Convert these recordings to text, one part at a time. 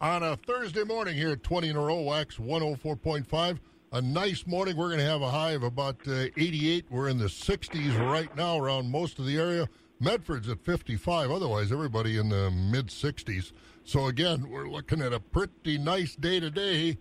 on a Thursday morning here at 20 in a row, Wax 104.5. A nice morning. We're going to have a high of about uh, 88. We're in the 60s right now around most of the area. Medford's at 55. Otherwise, everybody in the mid 60s. So, again, we're looking at a pretty nice day today.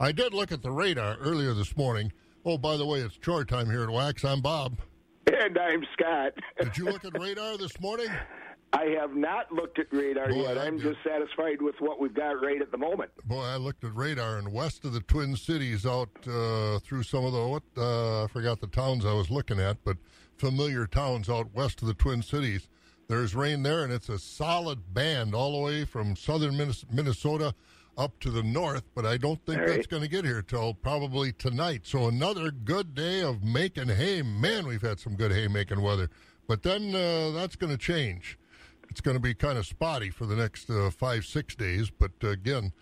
I did look at the radar earlier this morning. Oh, by the way, it's chore time here at Wax. I'm Bob. And I'm Scott. Did you look at radar this morning? I have not looked at radar Boy, yet. I'm just satisfied with what we've got right at the moment. Boy, I looked at radar and west of the Twin Cities, out uh, through some of the what uh, I forgot the towns I was looking at, but familiar towns out west of the Twin Cities. There's rain there, and it's a solid band all the way from southern Minnesota up to the north. But I don't think All that's right. going to get here till probably tonight. So another good day of making hay. Man, we've had some good hay making weather, but then uh, that's going to change. It's going to be kind of spotty for the next uh, five, six days. But uh, again,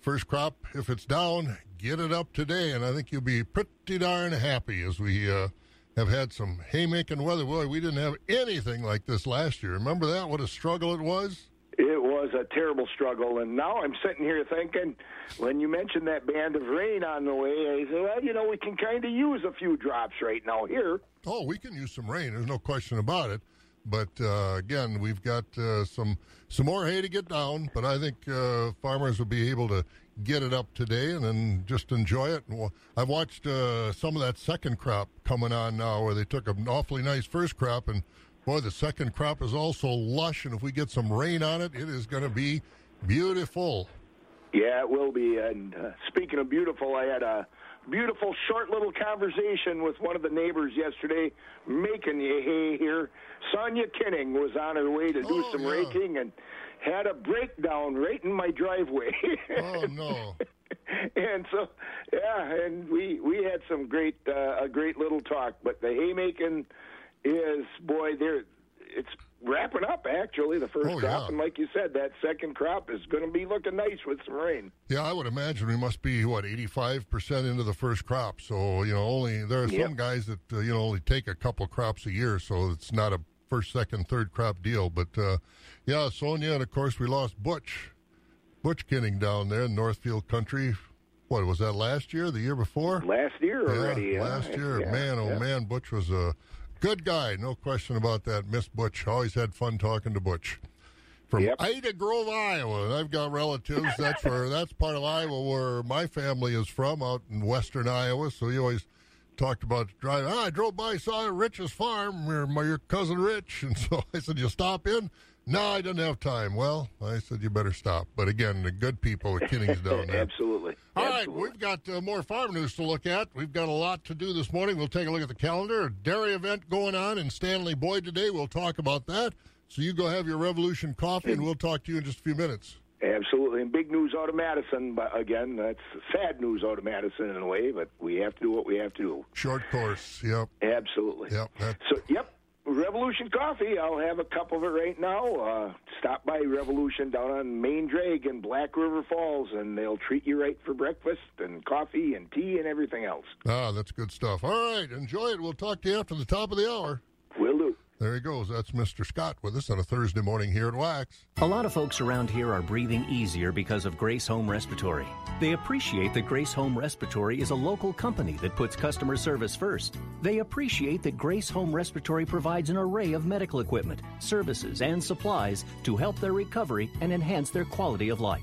first crop, if it's down, get it up today. And I think you'll be pretty darn happy as we uh, have had some haymaking weather. Boy, we didn't have anything like this last year. Remember that? What a struggle it was? It was a terrible struggle, and now I'm sitting here thinking, when you mentioned that band of rain on the way, I said, well, you know, we can kind of use a few drops right now here. Oh, we can use some rain. There's no question about it. But uh, again, we've got uh, some some more hay to get down. But I think uh, farmers will be able to get it up today and then just enjoy it. I've watched uh, some of that second crop coming on now, where they took an awfully nice first crop, and boy, the second crop is also lush. And if we get some rain on it, it is going to be beautiful. Yeah, it will be. And uh, speaking of beautiful, I had a beautiful short little conversation with one of the neighbors yesterday making the hay here. Sonia Kinning was on her way to do Oh, some yeah. raking and had a breakdown right in my driveway. Oh no! and so, yeah, and we we had some great uh, a great little talk. But the haymaking is boy, there it's wrapping up actually the first Oh, crop, yeah. and like you said, that second crop is going to be looking nice with some rain. Yeah, I would imagine we must be what eighty-five percent into the first crop. So you know, only there are Yep. some guys that uh, you know only take a couple crops a year, so it's not a first, second, third crop deal. But uh, yeah, Sonia, and of course we lost Butch, Butch Kinning down there in Northfield Country. What was that last year? The year before? Last year already. Yeah, yeah. last year. Man, oh man, Butch was a good guy. No question about that. Miss Butch. Always had fun talking to Butch. From Yep. Ida Grove, Iowa. And I've got relatives. That's where that's part of Iowa where my family is from, out in western Iowa. So you always talked about driving. Ah, I drove by, saw Rich's farm, your, my your cousin Rich, and so I said, "You stop in." No, I didn't have time. Well, I said you better stop. But again, the good people, the Kinnings down there. Absolutely. All right, Absolutely. we've got uh, more farm news to look at. We've got a lot to do this morning. We'll take a look at the calendar. A dairy event going on in Stanley Boyd today. We'll talk about that. So you go have your Revolution coffee, and we'll talk to you in just a few minutes. Absolutely. And big news out of Madison. But again, that's sad news out of Madison in a way, but we have to do what we have to do. Short course. Yep. Absolutely. Yep. That, So, yep, Revolution Coffee. I'll have a cup of it right now. Uh, stop by Revolution down on Main Drag in Black River Falls, and they'll treat you right for breakfast and coffee and tea and everything else. ah, that's good stuff. All right, enjoy it. We'll talk to you after the top of the hour. Will do. There he goes. That's Mr. Scott with us on a Thursday morning here at Wax. A lot of folks around here are breathing easier because of Grace Home Respiratory. They appreciate that Grace Home Respiratory is a local company that puts customer service first. They appreciate that Grace Home Respiratory provides an array of medical equipment, services, and supplies to help their recovery and enhance their quality of life.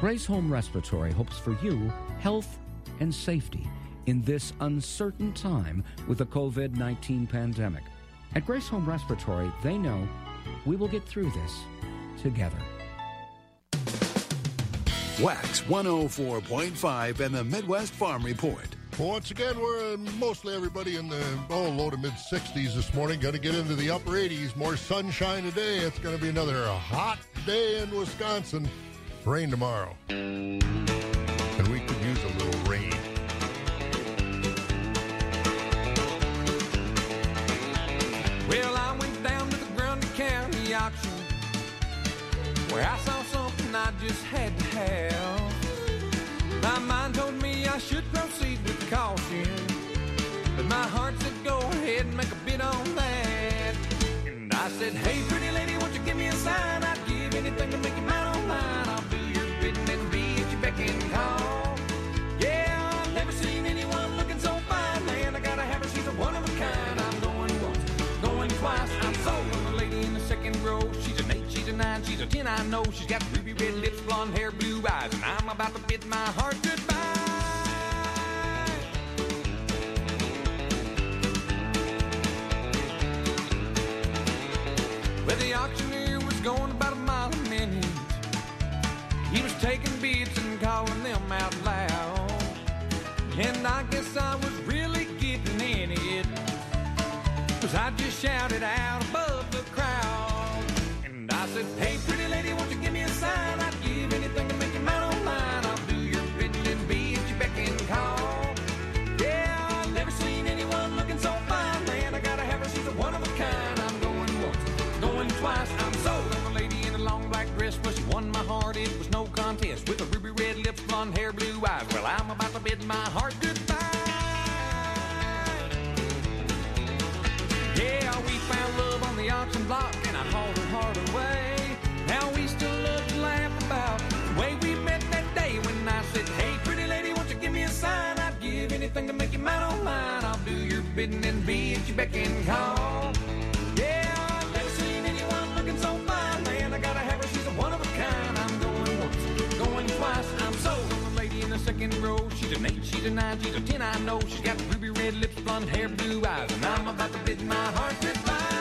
Grace Home Respiratory hopes for you health and safety in this uncertain time with the COVID 19 pandemic. At Grace Home Respiratory, they know we will get through this together. Wax 104.5 and the Midwest Farm Report. Once again, we're mostly everybody in the oh, low to mid 60s this morning. Going to get into the upper 80s. More sunshine today. It's going to be another hot day in Wisconsin. Rain tomorrow. And we could use a little rain. Well, I went down to the Grundy County auction where I saw something I just had to have. My mind told me I should proceed with caution, but my heart said go ahead and make a bid on that. Nine, she's a ten. I know she's got ruby red lips, blonde hair, blue eyes, and I'm about to bid my heart goodbye. Well, the auctioneer was going about a mile a minute. He was taking bids and calling them out loud. And I guess I was really getting in it. Cause I just shouted out above she won my heart. It was no contest. With a ruby red lips, blonde hair, blue eyes. Well, I'm about to bid my heart goodbye. Yeah, we found love on the auction block, and I hauled her heart away. Now we still love to laugh about the way we met that day when I said, Hey, pretty lady, won't you give me a sign? I'd give anything to make you mine on mine. I'll do your bidding and be at your beck and call. An eight, she's a nine, she's a ten. I know she's got ruby red lips, blonde hair, blue eyes, and I'm about to bid my heart goodbye.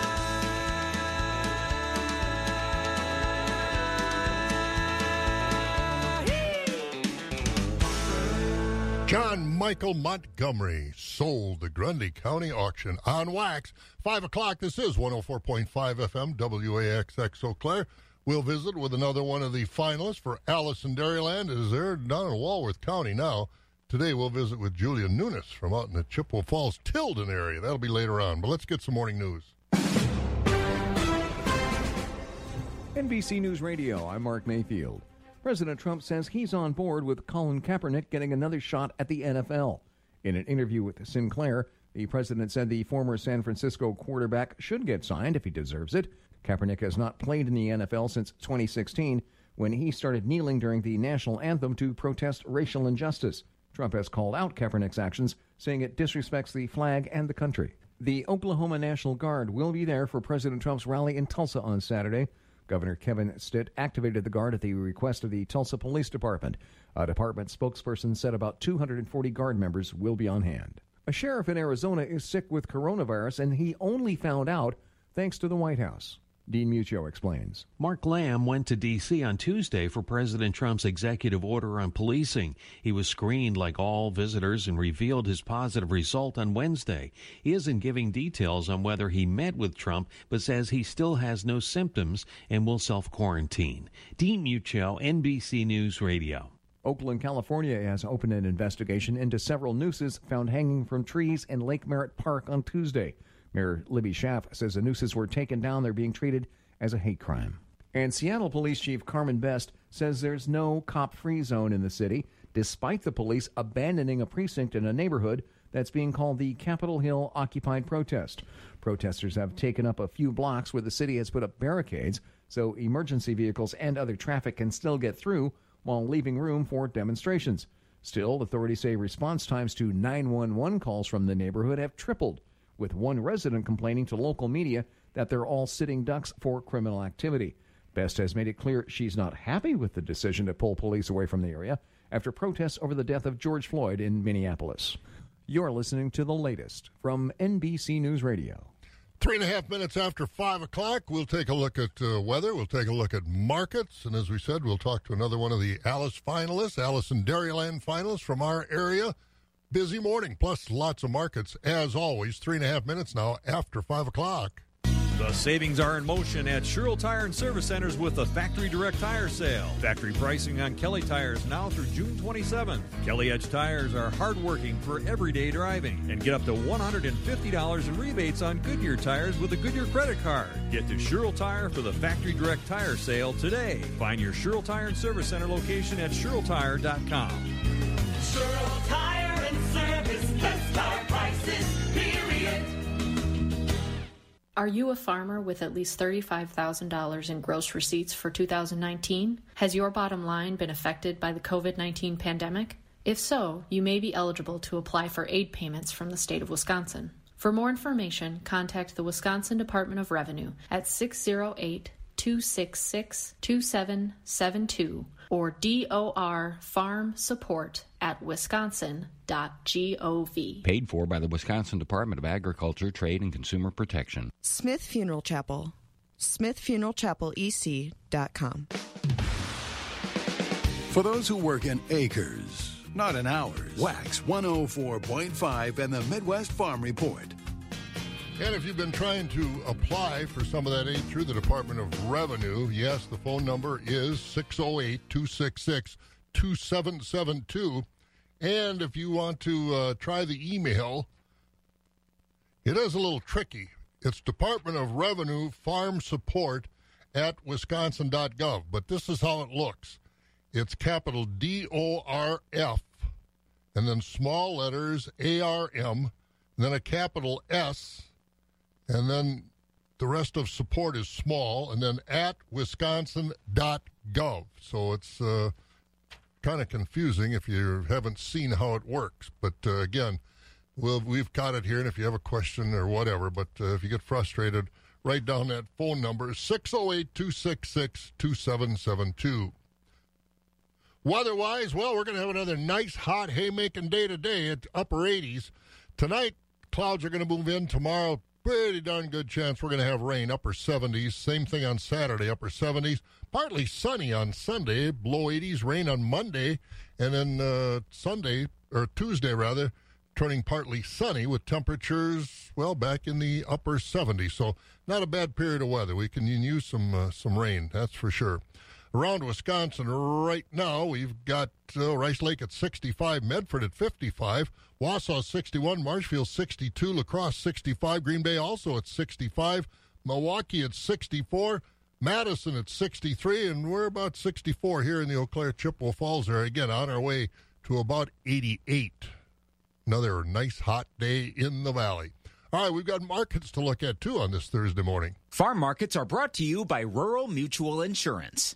John Michael Montgomery sold the Grundy County auction on wax. Five o'clock. This is 104.5 FM WAXX Eau Claire. We'll visit with another one of the finalists for Alice in Dairyland. It is there down in Walworth County now. Today we'll visit with Julia Nunes from out in the Chippewa Falls, Tilden area. That'll be later on. But let's get some morning news. NBC News Radio, I'm Mark Mayfield. President Trump says he's on board with Colin Kaepernick getting another shot at the NFL. In an interview with Sinclair, the president said the former San Francisco quarterback should get signed if he deserves it. Kaepernick has not played in the NFL since 2016 when he started kneeling during the national anthem to protest racial injustice. Trump has called out Kaepernick's actions, saying it disrespects the flag and the country. The Oklahoma National Guard will be there for President Trump's rally in Tulsa on Saturday. Governor Kevin Stitt activated the Guard at the request of the Tulsa Police Department. A department spokesperson said about 240 Guard members will be on hand. A sheriff in Arizona is sick with coronavirus, and he only found out thanks to the White House. Dean Muccio explains. Mark Lamb went to D.C. on Tuesday for President Trump's executive order on policing. He was screened like all visitors and revealed his positive result on Wednesday. He isn't giving details on whether he met with Trump, but says he still has no symptoms and will self quarantine. Dean Muccio, NBC News Radio. Oakland, California has opened an investigation into several nooses found hanging from trees in Lake Merritt Park on Tuesday. Mayor Libby Schaaf says the nooses were taken down. They're being treated as a hate crime. And Seattle Police Chief Carmen Best says there's no cop free zone in the city, despite the police abandoning a precinct in a neighborhood that's being called the Capitol Hill Occupied Protest. Protesters have taken up a few blocks where the city has put up barricades so emergency vehicles and other traffic can still get through while leaving room for demonstrations. Still, authorities say response times to 911 calls from the neighborhood have tripled with one resident complaining to local media that they're all sitting ducks for criminal activity. Best has made it clear she's not happy with the decision to pull police away from the area after protests over the death of George Floyd in Minneapolis. You're listening to the latest from NBC News Radio. Three and a half minutes after five o'clock, we'll take a look at uh, weather. We'll take a look at markets. And as we said, we'll talk to another one of the Alice finalists, Alice in Dairyland finalists from our area. Busy morning, plus lots of markets, as always. Three and a half minutes now after five o'clock. The savings are in motion at Sherrill Tire and Service Centers with the Factory Direct Tire Sale. Factory pricing on Kelly tires now through June 27th. Kelly Edge tires are hardworking for everyday driving and get up to $150 in rebates on Goodyear tires with a Goodyear credit card. Get to Sherrill Tire for the Factory Direct Tire Sale today. Find your Sherrill Tire and Service Center location at SherrillTire.com. Sherrill Tire Are you a farmer with at least $35,000 in gross receipts for 2019? Has your bottom line been affected by the COVID 19 pandemic? If so, you may be eligible to apply for aid payments from the state of Wisconsin. For more information, contact the Wisconsin Department of Revenue at 608 266 2772 or DOR Farm Support at wisconsin.gov. Paid for by the Wisconsin Department of Agriculture, Trade, and Consumer Protection. Smith Funeral Chapel. SmithFuneralChapelEC.com. For those who work in acres, not in hours, Wax 104.5 and the Midwest Farm Report. And if you've been trying to apply for some of that aid through the Department of Revenue, yes, the phone number is 608 266 2772. And if you want to uh, try the email, it is a little tricky. It's Department of Revenue Farm Support at wisconsin.gov. But this is how it looks it's capital D O R F, and then small letters A R M, then a capital S and then the rest of support is small, and then at wisconsin.gov. So it's uh, kind of confusing if you haven't seen how it works. But uh, again, we'll, we've got it here, and if you have a question or whatever, but uh, if you get frustrated, write down that phone number 608 266 2772. Weather-wise, well, we're going to have another nice, hot haymaking day today at upper 80s. Tonight, clouds are going to move in. Tomorrow, pretty darn good chance we're going to have rain, upper 70s. Same thing on Saturday, upper 70s. Partly sunny on Sunday, low 80s, rain on Monday, and then uh, Sunday, or Tuesday rather, turning partly sunny with temperatures, well, back in the upper 70s. So not a bad period of weather. We can use some, uh, some rain, that's for sure. Around Wisconsin right now, we've got uh, Rice Lake at 65, Medford at 55, Wausau 61, Marshfield 62, La Crosse 65, Green Bay also at 65, Milwaukee at 64, Madison at 63, and we're about 64 here in the Eau Claire Chippewa Falls area. Again, on our way to about 88. Another nice hot day in the valley. All right, we've got markets to look at too on this Thursday morning. Farm markets are brought to you by Rural Mutual Insurance.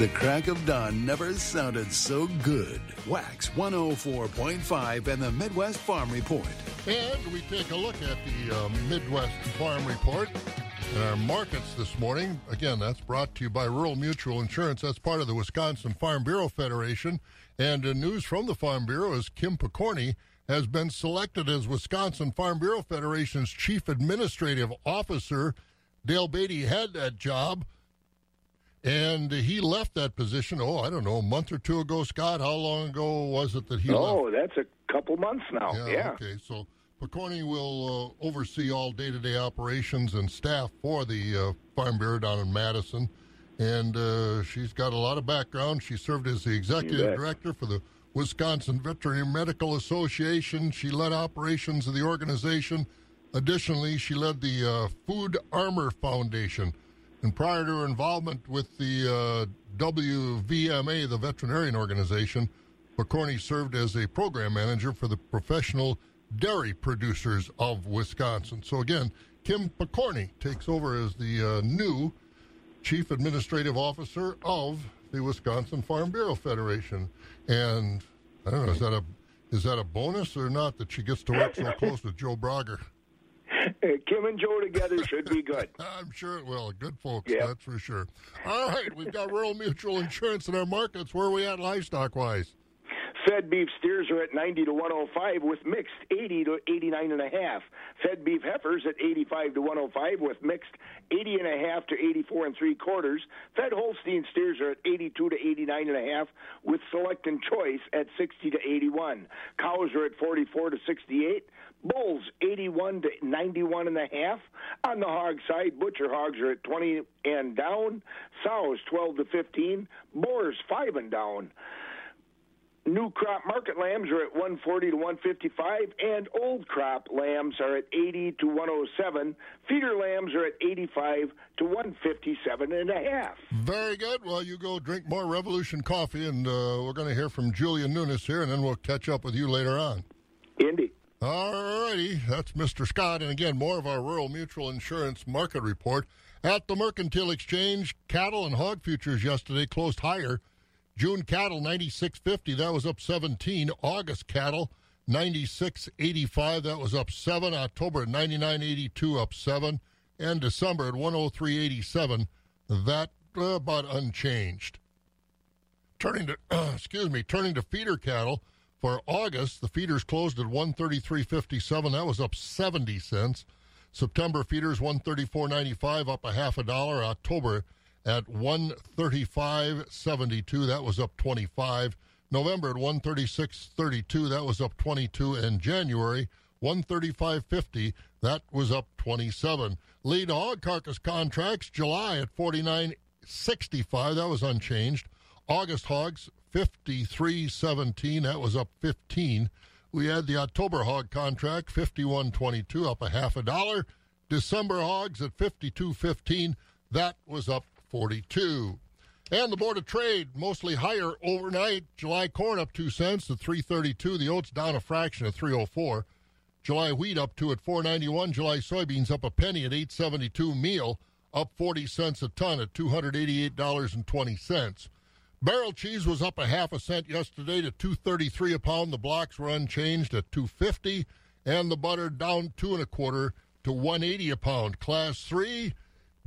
The crack of dawn never sounded so good. Wax 104.5 and the Midwest Farm Report. And we take a look at the uh, Midwest Farm Report and our markets this morning. Again, that's brought to you by Rural Mutual Insurance. That's part of the Wisconsin Farm Bureau Federation. And uh, news from the Farm Bureau is Kim Picorni has been selected as Wisconsin Farm Bureau Federation's chief administrative officer. Dale Beatty had that job. And he left that position, oh, I don't know, a month or two ago. Scott, how long ago was it that he oh, left? that's a couple months now. Yeah. Okay, so Picorni will uh, oversee all day to day operations and staff for the uh, Farm Bureau down in Madison. And uh, she's got a lot of background. She served as the executive director for the Wisconsin Veterinary Medical Association. She led operations of the organization. Additionally, she led the uh, Food Armor Foundation. And prior to her involvement with the uh, WVMA, the veterinarian organization, McCorney served as a program manager for the professional dairy producers of Wisconsin. So again, Kim Picorni takes over as the uh, new chief administrative officer of the Wisconsin Farm Bureau Federation. And I don't know, is that a is that a bonus or not that she gets to work so close with Joe Bragger? Kim and Joe together should be good. I'm sure it will. Good folks, Yep. that's for sure. All right, we've got Rural Mutual Insurance in our markets. Where are we at livestock wise? Fed beef steers are at 90 to 105 with mixed 80 to 89 and a half. Fed beef heifers at 85 to 105 with mixed 80 and a half to 84 and three quarters. Fed Holstein steers are at 82 to 89 and a half with select and choice at 60 to 81. Cows are at 44 to 68. Bulls 81 to 91 and a half. On the hog side, butcher hogs are at 20 and down. Sows 12 to 15. Boars 5 and down. New crop market lambs are at 140 to 155, and old crop lambs are at 80 to 107. Feeder lambs are at 85 to 157 and a half. Very good. Well, you go drink more Revolution coffee, and uh, we're going to hear from Julia Nunes here, and then we'll catch up with you later on. Indy. All righty. That's Mr. Scott. And again, more of our Rural Mutual Insurance market report. At the Mercantile Exchange, cattle and hog futures yesterday closed higher. June cattle 96.50, that was up 17. August cattle 96.85, that was up 7. October at 99.82, up 7. And December at 103.87, that uh, about unchanged. Turning to, excuse me, turning to feeder cattle for August, the feeders closed at 133.57, that was up 70 cents. September feeders 134.95, up a half a dollar. October at 135.72. That was up 25. November at 136.32. That was up 22. And January 135.50. That was up 27. Lean hog carcass contracts July at 49.65. That was unchanged. August hogs 53.17. That was up 15. We had the October hog contract 51.22, up a half a dollar. December hogs at 52.15. That was up 42. And the Board of Trade mostly higher overnight. July corn up 2 cents to 332. The oats down a fraction at 304. July wheat up 2 at 491. July soybeans up a penny at 872. Meal up 40 cents a ton at $288.20. Barrel cheese was up a half a cent yesterday to 233 a pound. The blocks were unchanged at 250 and the butter down two and a quarter to 180 a pound. Class 3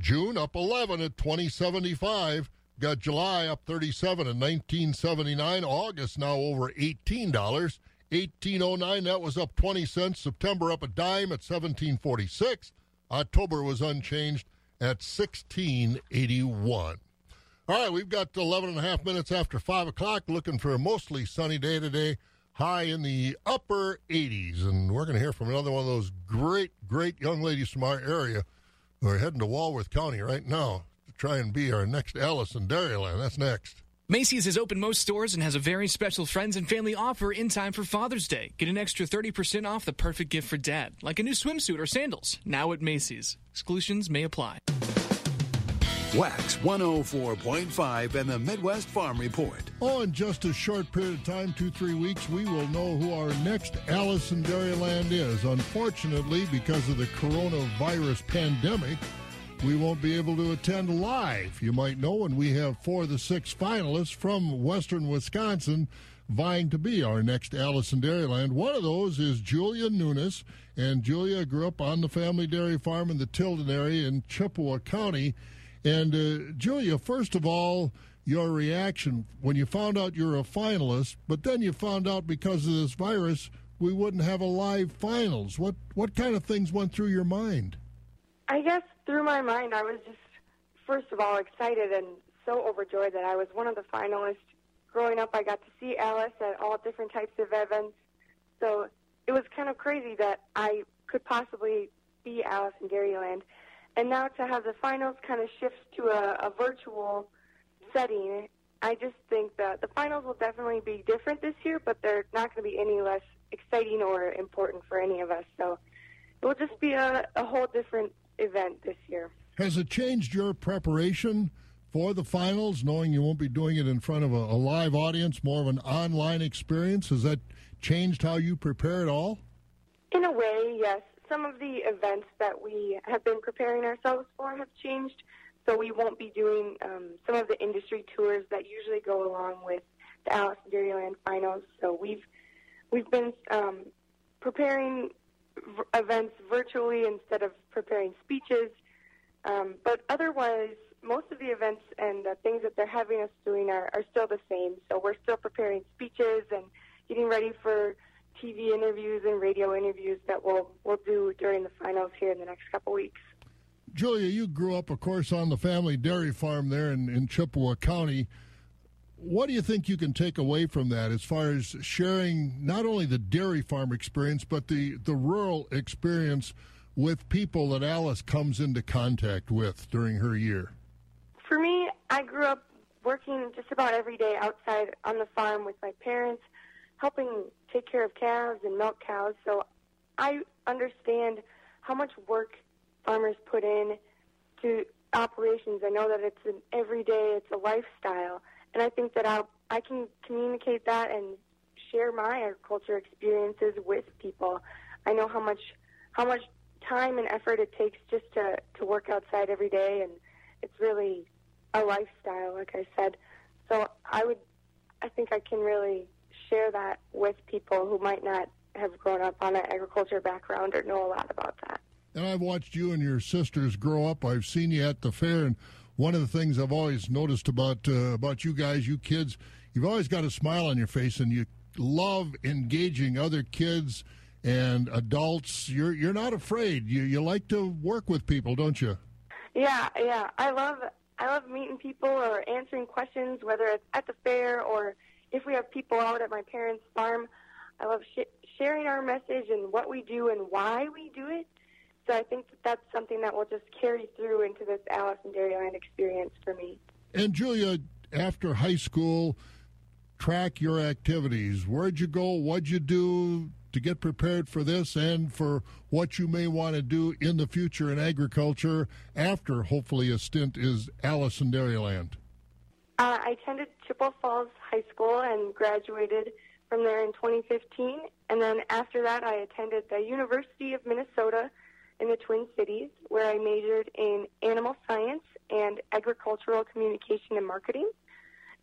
June up 11 at 2075. Got July up 37 at 1979. August now over $18. 1809 that was up 20 cents. September up a dime at 1746. October was unchanged at 1681. All right, we've got 11 and a half minutes after 5 o'clock, looking for a mostly sunny day today, high in the upper 80s. And we're going to hear from another one of those great, great young ladies from our area who are heading to Walworth County right now to try and be our next Alice in Dairyland. That's next. Macy's is open most stores and has a very special friends and family offer in time for Father's Day. Get an extra 30% off the perfect gift for dad, like a new swimsuit or sandals, now at Macy's. Exclusions may apply. Wax 104.5 and the Midwest Farm Report. Oh, in just a short period of time, two, three weeks, we will know who our next Alice in Dairyland is. Unfortunately, because of the coronavirus pandemic, we won't be able to attend live. You might know, and we have four of the six finalists from Western Wisconsin vying to be our next Alice in Dairyland. One of those is Julia Nunes, and Julia grew up on the family dairy farm in the Tilden area in Chippewa County. And uh, Julia, first of all, your reaction when you found out you're a finalist, but then you found out because of this virus we wouldn't have a live finals. What what kind of things went through your mind? I guess through my mind, I was just, first of all, excited and so overjoyed that I was one of the finalists. Growing up, I got to see Alice at all different types of events. So it was kind of crazy that I could possibly be Alice in Dairyland. And now to have the finals kind of shift to a, a virtual setting, I just think that the finals will definitely be different this year, but they're not going to be any less exciting or important for any of us. So it will just be a, a whole different event this year. Has it changed your preparation for the finals, knowing you won't be doing it in front of a, a live audience, more of an online experience? Has that changed how you prepare at all? In a way, yes. Some of the events that we have been preparing ourselves for have changed, so we won't be doing um, some of the industry tours that usually go along with the Alice Dairyland finals. So we've we've been um, preparing v- events virtually instead of preparing speeches. Um, but otherwise, most of the events and the things that they're having us doing are, are still the same. So we're still preparing speeches and getting ready for TV interviews and radio interviews that we'll we'll do during the finals here in the next couple weeks. Julia, you grew up, of course, on the family dairy farm there in, in Chippewa County. What do you think you can take away from that as far as sharing not only the dairy farm experience, but the, the rural experience with people that Alice comes into contact with during her year? For me, I grew up working just about every day outside on the farm with my parents, helping take care of calves and milk cows. So I understand how much work farmers put in to operations. I know that it's an everyday, it's a lifestyle, and I think that I I can communicate that and share my agriculture experiences with people. I know how much how much time and effort it takes just to to work outside every day, and it's really a lifestyle, like I said. So I would, I think I can really share that with people who might not have grown up on an agriculture background or know a lot about that. And I've watched you and your sisters grow up. I've seen you at the fair, and one of the things I've always noticed about uh, about you guys, you kids, you've always got a smile on your face, and you love engaging other kids and adults. You're you're not afraid. You you like to work with people, don't you? Yeah, yeah. I love I love meeting people or answering questions, whether it's at the fair or if we have people out at my parents' farm. I love sh- sharing our message and what we do and why we do it. So I think that that's something that will just carry through into this Alice in Dairyland experience for me. And Julia, after high school, track your activities. Where'd you go? What'd you do to get prepared for this and for what you may want to do in the future in agriculture after hopefully a stint is Alice in Dairyland? Uh, I attended Chippewa Falls High School and graduated from there in 2015. And then after that, I attended the University of Minnesota in the Twin Cities, where I majored in animal science and agricultural communication and marketing.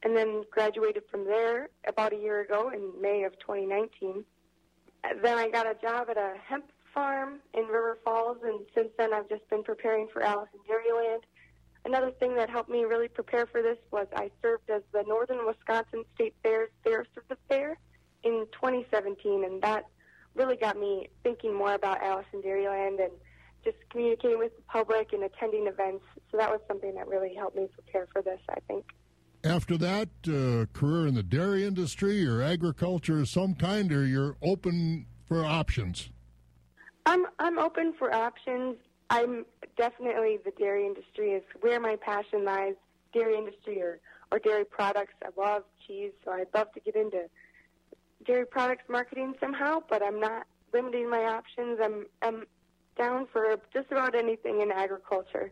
And then graduated from there about a year ago in May of 2019. Uh, Then I got a job at a hemp farm in River Falls, and since then I've just been preparing for Alice in Dairyland. Another thing that helped me really prepare for this was I served as the Northern Wisconsin State Fair's Fairest of the Fair in 2017, and that really got me thinking more about Alice in Dairyland and just communicating with the public and attending events. So that was something that really helped me prepare for this, I think. After that, uh, career in the dairy industry or agriculture of some kind, or you're open for options? I'm I'm open for options. I'm definitely the dairy industry is where my passion lies. Dairy industry or, or dairy products. I love cheese, so I'd love to get into dairy products marketing somehow. But I'm not limiting my options. I'm I'm down for just about anything in agriculture.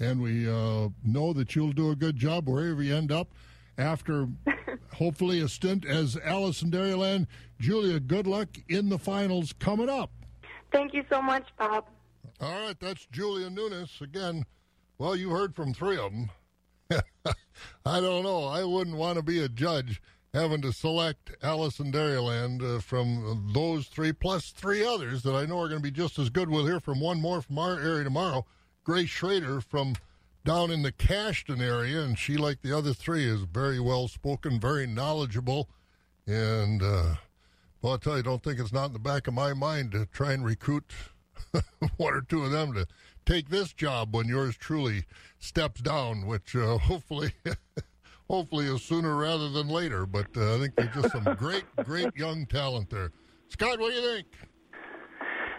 And we uh, know that you'll do a good job wherever you end up after hopefully a stint as Alice in Dairyland. Julia, good luck in the finals coming up. Thank you so much, Bob. All right, that's Julia Nunes. Again, well, you heard from three of them. I don't know. I wouldn't want to be a judge having to select Alice in Dairyland uh, from those three, plus three others that I know are going to be just as good. We'll hear from one more from our area tomorrow. Grace Schrader from down in the Cashton area, and she, like the other three, is very well spoken, very knowledgeable, and uh, well, I'll tell you, I don't think it's not in the back of my mind to try and recruit one or two of them to take this job when yours truly steps down, which uh, hopefully. Hopefully, is sooner rather than later, but uh, I think there's just some great, great young talent there. Scott, what do you think?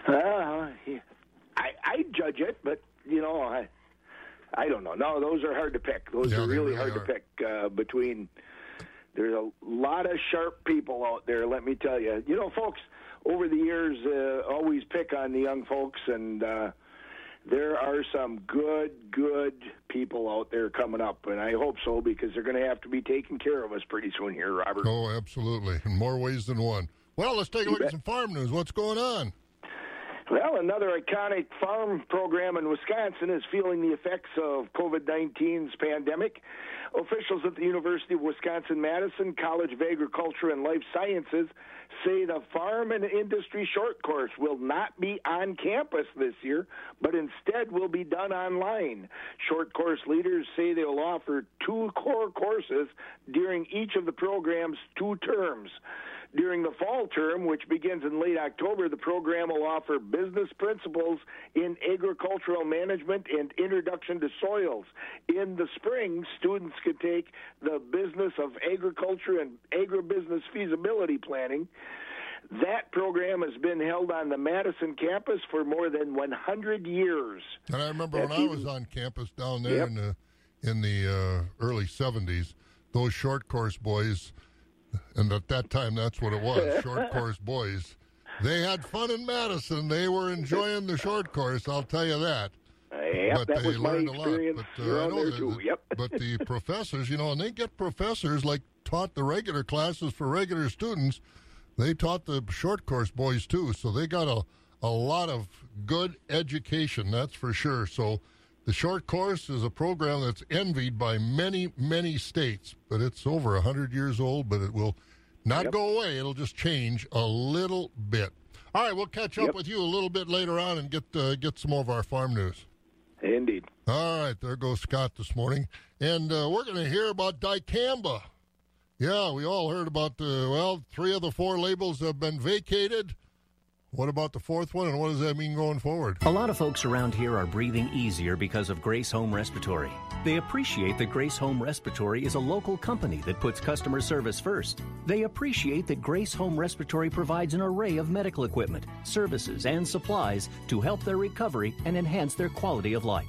Uh, I I judge it, but you know I I don't know. No, those are hard to pick. Those Yeah, are really, really hard are. to pick uh, between. There's a lot of sharp people out there. Let me tell you. You know, folks over the years uh, always pick on the young folks, and uh, there are some good, good people out there coming up, and I hope so because they're going to have to be taking care of us pretty soon here, Robert. Oh, absolutely, in more ways than one. Well, let's take a look at some farm news. What's going on? Well, another iconic farm program in Wisconsin is feeling the effects of COVID 19's pandemic. Officials at the University of Wisconsin Madison College of Agriculture and Life Sciences say the farm and industry short course will not be on campus this year, but instead will be done online. Short course leaders say they will offer two core courses during each of the program's two terms. During the fall term, which begins in late October, the program will offer business principles in agricultural management and introduction to soils. In the spring, students could take the business of agriculture and agribusiness feasibility planning. That program has been held on the Madison campus for more than 100 years. And I remember That's when I was on campus down there Yep. in the in the uh, early '70s, those short course boys, and at that time that's what it was, short course boys. They had fun in Madison. They were enjoying the short course. I'll tell you that. Yep, but that they was my learned a lot. But uh, I know that- too. that- Yep. but the professors, you know, and they get professors like taught the regular classes for regular students. They taught the short course boys too, so they got a a lot of good education. That's for sure. So. The short course is a program that's envied by many, many states, but it's over 100 years old, but it will not go away. It'll just change a little bit. All right, we'll catch up Yep. with you a little bit later on and get uh, get some more of our farm news. Indeed. All right, there goes Scott this morning. And uh, we're going to hear about dicamba. Yeah, we all heard about the, well, three of the four labels have been vacated. What about the fourth one, and what does that mean going forward? A lot of folks around here are breathing easier because of Grace Home Respiratory. They appreciate that Grace Home Respiratory is a local company that puts customer service first. They appreciate that Grace Home Respiratory provides an array of medical equipment, services, and supplies to help their recovery and enhance their quality of life.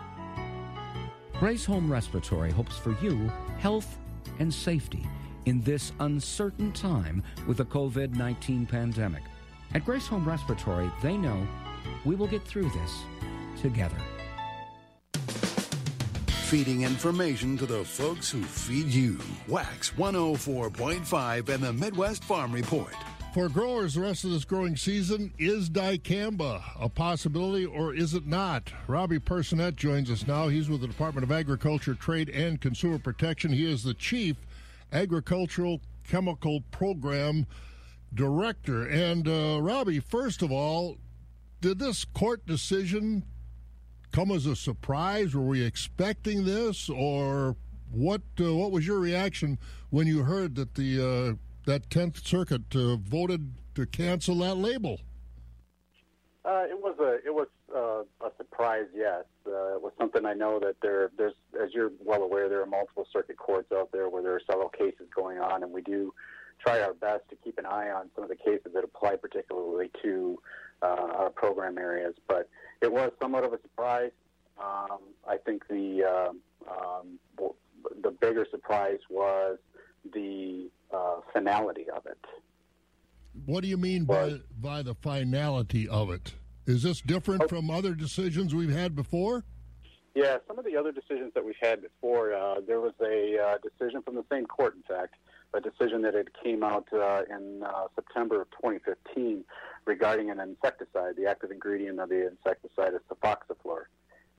Grace Home Respiratory hopes for you health and safety in this uncertain time with the COVID 19 pandemic. At Grace Home Respiratory, they know we will get through this together. Feeding information to the folks who feed you. Wax 104.5 and the Midwest Farm Report. For growers, the rest of this growing season is dicamba a possibility or is it not? Robbie Personette joins us now. He's with the Department of Agriculture, Trade, and Consumer Protection. He is the Chief Agricultural Chemical Program Director. And uh, Robbie, first of all, did this court decision come as a surprise? Were we expecting this, or what? Uh, what was your reaction when you heard that the uh, that Tenth Circuit uh, voted to cancel that label? Uh, it was a it was uh, a surprise. Yes, uh, it was something I know that there there's as you're well aware there are multiple circuit courts out there where there are several cases going on, and we do try our best to keep an eye on some of the cases that apply particularly to uh, our program areas. But it was somewhat of a surprise. Um, I think the uh, um, the bigger surprise was the uh, finality of it. What do you mean by by the finality of it? Is this different from other decisions we've had before? Yeah, some of the other decisions that we've had before, uh, there was a uh, decision from the same court, in fact, a decision that had came out uh, in uh, September of 2015 regarding an insecticide. The active ingredient of the insecticide is sulfoxaflor.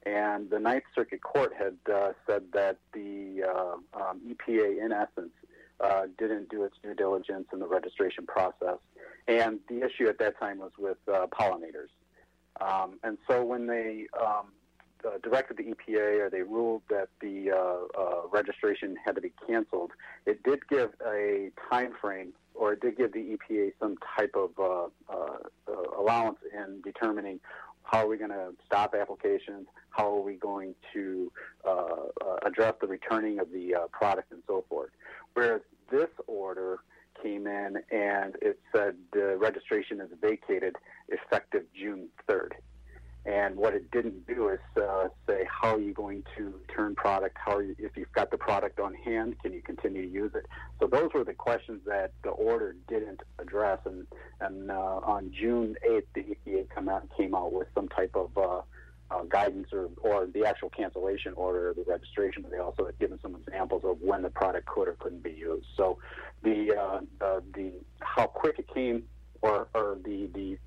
And the Ninth Circuit Court had uh, said that the uh, um, EPA, in essence, uh, didn't do its due diligence in the registration process. And the issue at that time was with uh, pollinators. Um, and so when they um, uh, directed the EPA or they ruled that the uh, uh, registration had to be canceled, it did give a time frame or it did give the EPA some type of uh, uh, uh, allowance in determining how are we going to stop applications, how are we going to address the returning of the product and so forth. Whereas this order came in and it said the registration is vacated effective June 3rd. And what it didn't do is uh, say how are you going to return product? How you, if you've got the product on hand, can you continue to use it? So those were the questions that the order didn't address. And and uh, on June 8th, the EPA come out came out with some type of uh, uh, guidance or, or the actual cancellation order or the registration, but they also had given some examples of when the product could or couldn't be used. So the uh, the, the how quick it came or, or the the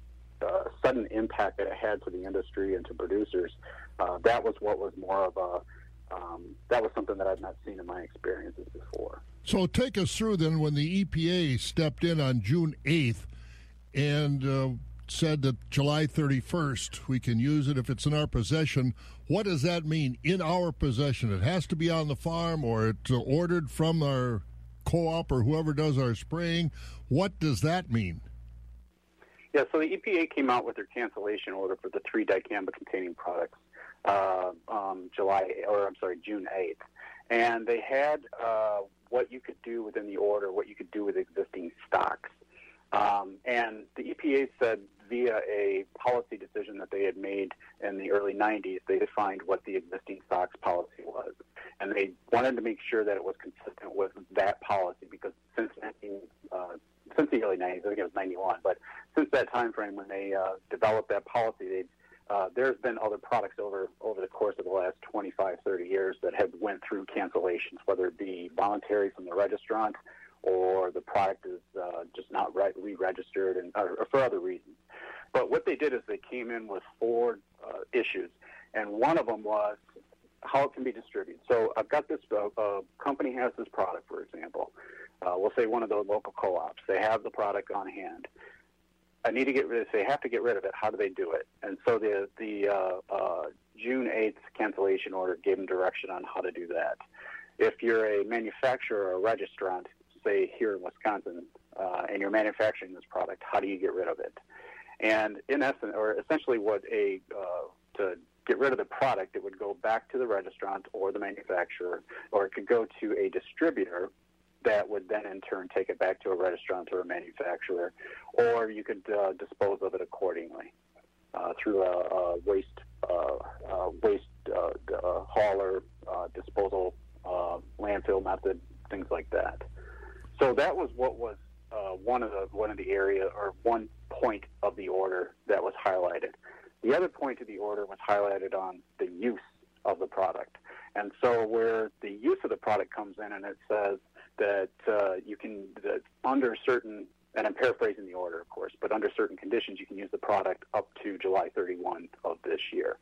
uh, sudden impact that it had to the industry and to producers, uh, that was what was more of a um, that was something that I've not seen in my experiences before. So take us through then when the EPA stepped in on June 8th and uh, said that July 31st we can use it if it's in our possession. What does that mean in our possession? It has to be on the farm or it's ordered from our co op or whoever does our spraying. What does that mean? Yeah, so the EPA came out with their cancellation order for the three dicamba containing products uh, um, July, or I'm sorry, June 8th. And they had uh, what you could do within the order, what you could do with existing stocks. Um, and the EPA said via a policy decision that they had made in the early 90s, they defined what the existing stocks policy was. And they wanted to make sure that it was consistent with that policy because since 19, uh, since the early 90s, I think it was 91, but since that time frame when they uh, developed that policy, they uh, there's been other products over over the course of the last 25, 30 years that have went through cancellations, whether it be voluntary from the registrant or the product is uh, just not re- re-registered and or, or for other reasons. But what they did is they came in with four uh, issues, and one of them was how it can be distributed. So I've got this uh, company has this product, for example. Uh, we'll say one of the local co-ops. They have the product on hand. I need to get rid of. They have to get rid of it. How do they do it? And so the the uh, uh, June eighth cancellation order gave them direction on how to do that. If you're a manufacturer or a registrant, say here in Wisconsin, uh, and you're manufacturing this product, how do you get rid of it? And in essence, or essentially, what a uh, to get rid of the product, it would go back to the registrant or the manufacturer, or it could go to a distributor that would then in turn take it back to a registrant or a manufacturer, or you could uh, dispose of it accordingly uh, through a, a waste uh, uh waste uh, uh, hauler disposal landfill method, things like that. So that was what was one of the one of the area or one point of the order that was highlighted. The other point of the order was highlighted on the use of the product. And so, where the use of the product comes in, and it says that uh, you can, that under certain, and I'm paraphrasing the order, of course, but under certain conditions, you can use the product up to July 31 of this year.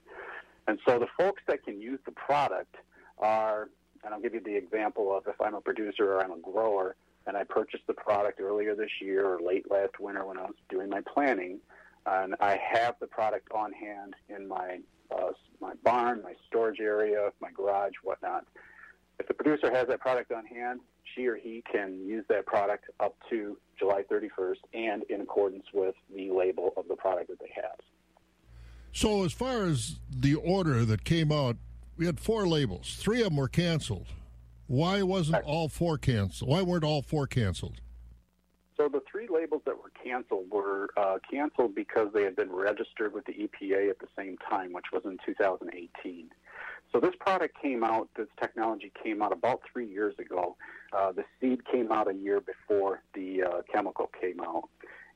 And so, the folks that can use the product are, and I'll give you the example of if I'm a producer or I'm a grower, and I purchased the product earlier this year or late last winter when I was doing my planning, and I have the product on hand in my uh, my barn, my storage area, my garage, whatnot. If the producer has that product on hand, she or he can use that product up to July 31st and in accordance with the label of the product that they have. So, as far as the order that came out, we had four labels. Three of them were canceled. Why wasn't all four canceled? Why weren't all four canceled? So the three labels that were canceled were uh, canceled because they had been registered with the EPA at the same time, which was in 2018. So this product came out, this technology came out about three years ago. Uh, the seed came out a year before the uh, chemical came out.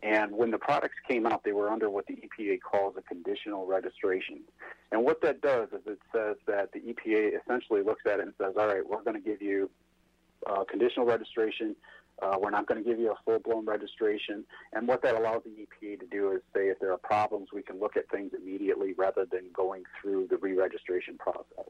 And when the products came out, they were under what the EPA calls a conditional registration. And what that does is it says that the EPA essentially looks at it and says, all right, we're going to give you uh, conditional registration. Uh, we're not going to give you a full-blown registration. And what that allows the EPA to do is say if there are problems, we can look at things immediately rather than going through the re-registration process.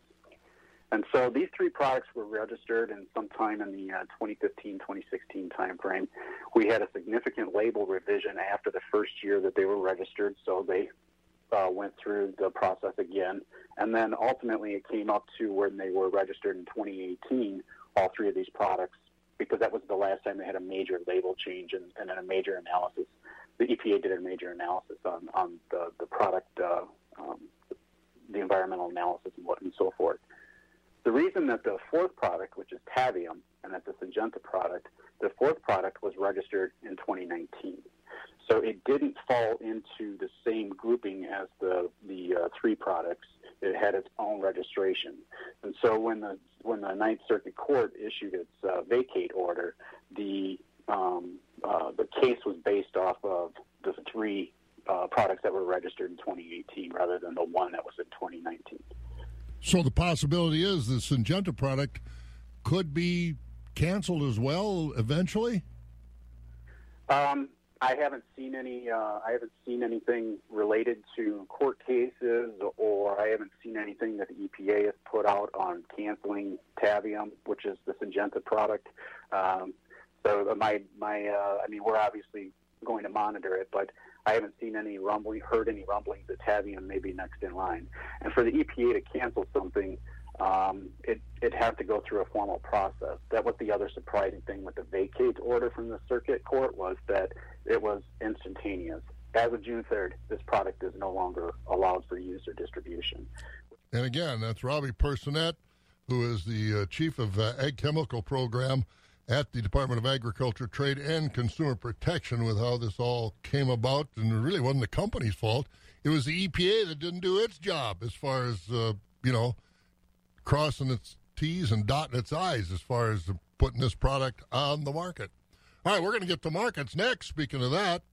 And so these three products were registered in sometime in the uh, 2015 2016 timeframe. We had a significant label revision after the first year that they were registered, so they uh, went through the process again. And then ultimately it came up to when they were registered in 2018, all three of these products, because that was the last time they had a major label change and, and a major analysis. The EPA did a major analysis on, on the, the product, uh, um, the environmental analysis and, what, and so forth. The reason that the fourth product, which is Tavium, and that's a Syngenta product, the fourth product was registered in 2019. So it didn't fall into the same grouping as the the uh, three products. It had its own registration, and so when the when the Ninth Circuit Court issued its uh, vacate order, the um, uh, the case was based off of the three uh, products that were registered in 2018 rather than the one that was in 2019. So the possibility is the Syngenta product could be canceled as well eventually. Um, I haven't seen any. Uh, I haven't seen anything related to court cases, or I haven't seen anything that the EPA has put out on canceling Tavium, which is the Syngenta product. Um, so my my, uh, I mean, we're obviously going to monitor it, but I haven't seen any rumbling, heard any rumblings that Tavium may be next in line. And for the EPA to cancel something, um, it has to go through a formal process. That was the other surprising thing with the vacate order from the circuit court was that it was instantaneous. As of June 3rd, this product is no longer allowed for use or distribution. And again, that's Robbie Personette, who is the uh, chief of uh, Ag Chemical Program at the Department of Agriculture, Trade, and Consumer Protection with how this all came about. And it really wasn't the company's fault. It was the EPA that didn't do its job as far as, uh, you know, crossing its T's and dotting its I's as far as putting this product on the market. All right, we're going to get to markets next. Speaking of that,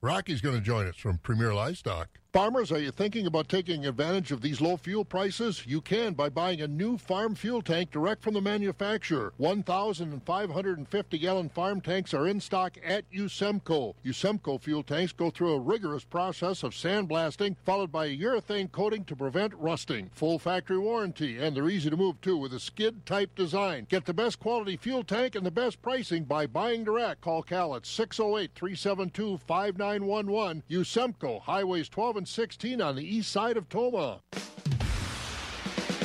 Rocky's going to join us from Premier Livestock. Farmers, are you thinking about taking advantage of these low fuel prices? You can by buying a new farm fuel tank direct from the manufacturer. 1,550 gallon farm tanks are in stock at Usemco. Usemco fuel tanks go through a rigorous process of sandblasting, followed by a urethane coating to prevent rusting. Full factory warranty, and they're easy to move too with a skid type design. Get the best quality fuel tank and the best pricing by buying direct. Call Cal at 608 372 5911. Usemco, Highways 12 and 16 on the east side of Tomah.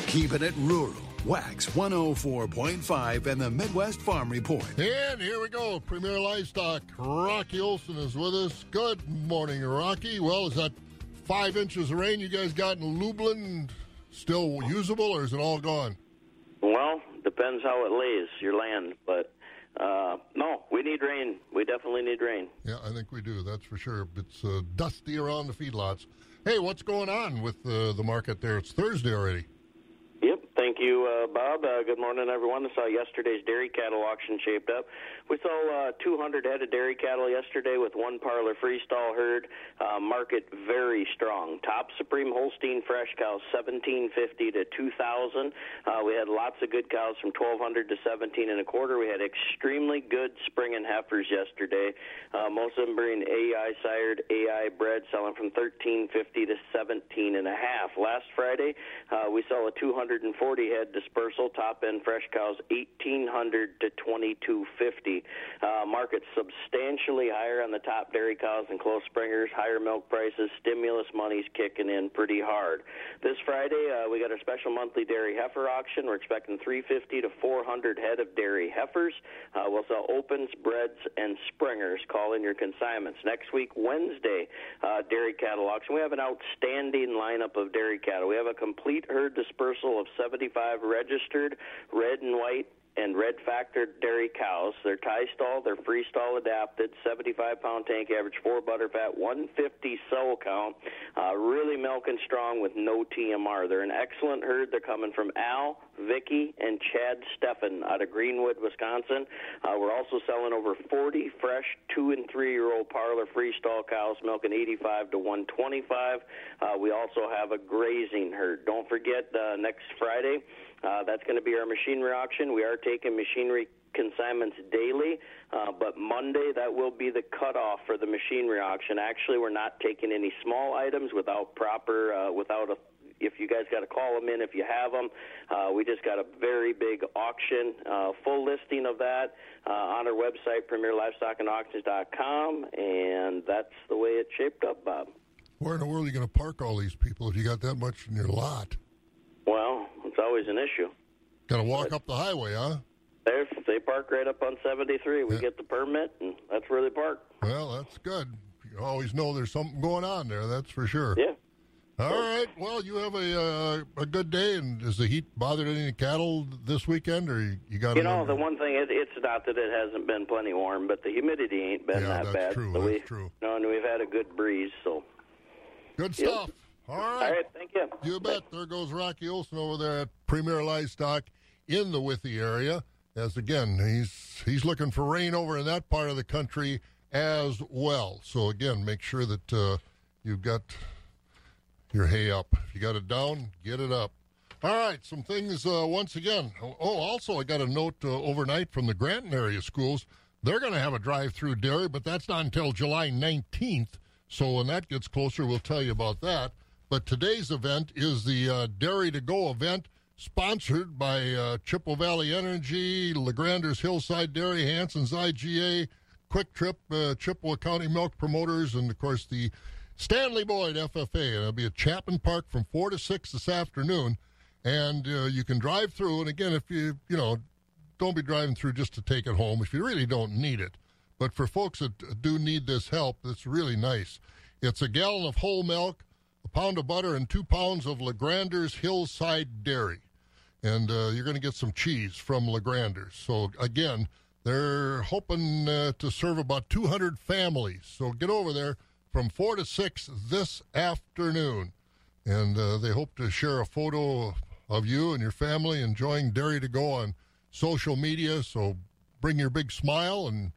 Keeping it rural. WAXX 104.5 and the Midwest Farm Report. And here we go. Premier Livestock. Rocky Olson is with us. Good morning, Rocky. Well, is that five inches of rain you guys got in Lublin still usable, or is it all gone? Well, depends how it lays your land, but uh, no, we need rain. We definitely need rain. Yeah, I think we do. That's for sure. It's uh, dusty around the feedlots. Hey, what's going on with uh, the market there? It's Thursday already. Thank you, uh, Bob. Uh, good morning, everyone. I saw yesterday's dairy cattle auction shaped up. We saw uh, 200 head of dairy cattle yesterday with one parlor freestall herd. Uh, market very strong. Top Supreme Holstein fresh cows 1750 to 2000. Uh, we had lots of good cows from 1200 to 17 and a quarter. We had extremely good spring and heifers yesterday. Uh, most of them being AI sired, AI bred, selling from 1350 to 17 and a half. Last Friday, uh, we saw a 240 head dispersal, top end fresh cows 1800 to 2250. Uh, market substantially higher on the top dairy cows and close springers, higher milk prices, stimulus money's kicking in pretty hard. This Friday, uh, we got our special monthly dairy heifer auction. We're expecting 350 to 400 head of dairy heifers. Uh, we'll sell opens, breds, and springers. Call in your consignments. Next week, Wednesday, uh, dairy cattle auction. We have an outstanding lineup of dairy cattle. We have a complete herd dispersal of 75 registered red and white and red factor dairy cows. They're tie stall, they're freestall adapted, 75 pound tank average, four butter fat, 150 cell count, uh, really milking strong with no TMR. They're an excellent herd. They're coming from Al, Vicky, and Chad Steffen out of Greenwood, Wisconsin. Uh, we're also selling over 40 fresh two and three year old parlor freestall cows, milking 85 to 125. Uh, we also have a grazing herd. Don't forget uh, next Friday. Uh, that's going to be our machinery auction. We are taking machinery consignments daily, uh, but Monday that will be the cutoff for the machinery auction. Actually, we're not taking any small items without proper, uh, without a. If you guys got to call them in, if you have them, uh, we just got a very big auction, uh, full listing of that uh, on our website, PremierLivestockAndAuctions.com, and that's the way it shaped up, Bob. Where in the world are you going to park all these people if you got that much in your lot? Well, it's always an issue. Got to walk up the highway, huh? They park right up on 73. We get the permit, and that's where they park. Well, that's good. You always know there's something going on there, that's for sure. Yeah. All right. Well, you have a uh, a good day, and has the heat bothered any cattle this weekend, or you, you got? You know, the one thing it, it's not that it hasn't been plenty warm, but the humidity ain't been Yeah, that that's bad. true, So that's we, true. No, and we've had a good breeze. So Good Yep. All right. All right, thank you. You bet. There goes Rocky Olson over there at Premier Livestock in the Withee area. As again, he's he's looking for rain over in that part of the country as well. So again, make sure that uh, you've got your hay up. If you got it down, get it up. All right, some things uh, once again. Oh, also, I got a note uh, overnight from the Granton area schools. They're going to have a drive-through dairy, but that's not until July 19th. So when that gets closer, we'll tell you about that. But today's event is the uh, Dairy to Go event, sponsored by uh, Chippewa Valley Energy, Lagrander's Hillside Dairy, Hanson's IGA, Kwik Trip, uh, Chippewa County Milk Promoters, and of course the Stanley Boyd FFA. And it'll be at Chapman Park from 4 to 6 this afternoon. And uh, you can drive through. And again, if you, you know, don't be driving through just to take it home if you really don't need it. But for folks that do need this help, it's really nice. It's a gallon of whole milk, a pound of butter, and two pounds of Lagrander's Hillside Dairy. And uh, you're going to get some cheese from Lagrander's. So, again, they're hoping uh, to serve about 200 families. So get over there from 4 to 6 this afternoon. And uh, they hope to share a photo of you and your family enjoying Dairy to Go on social media. So bring your big smile and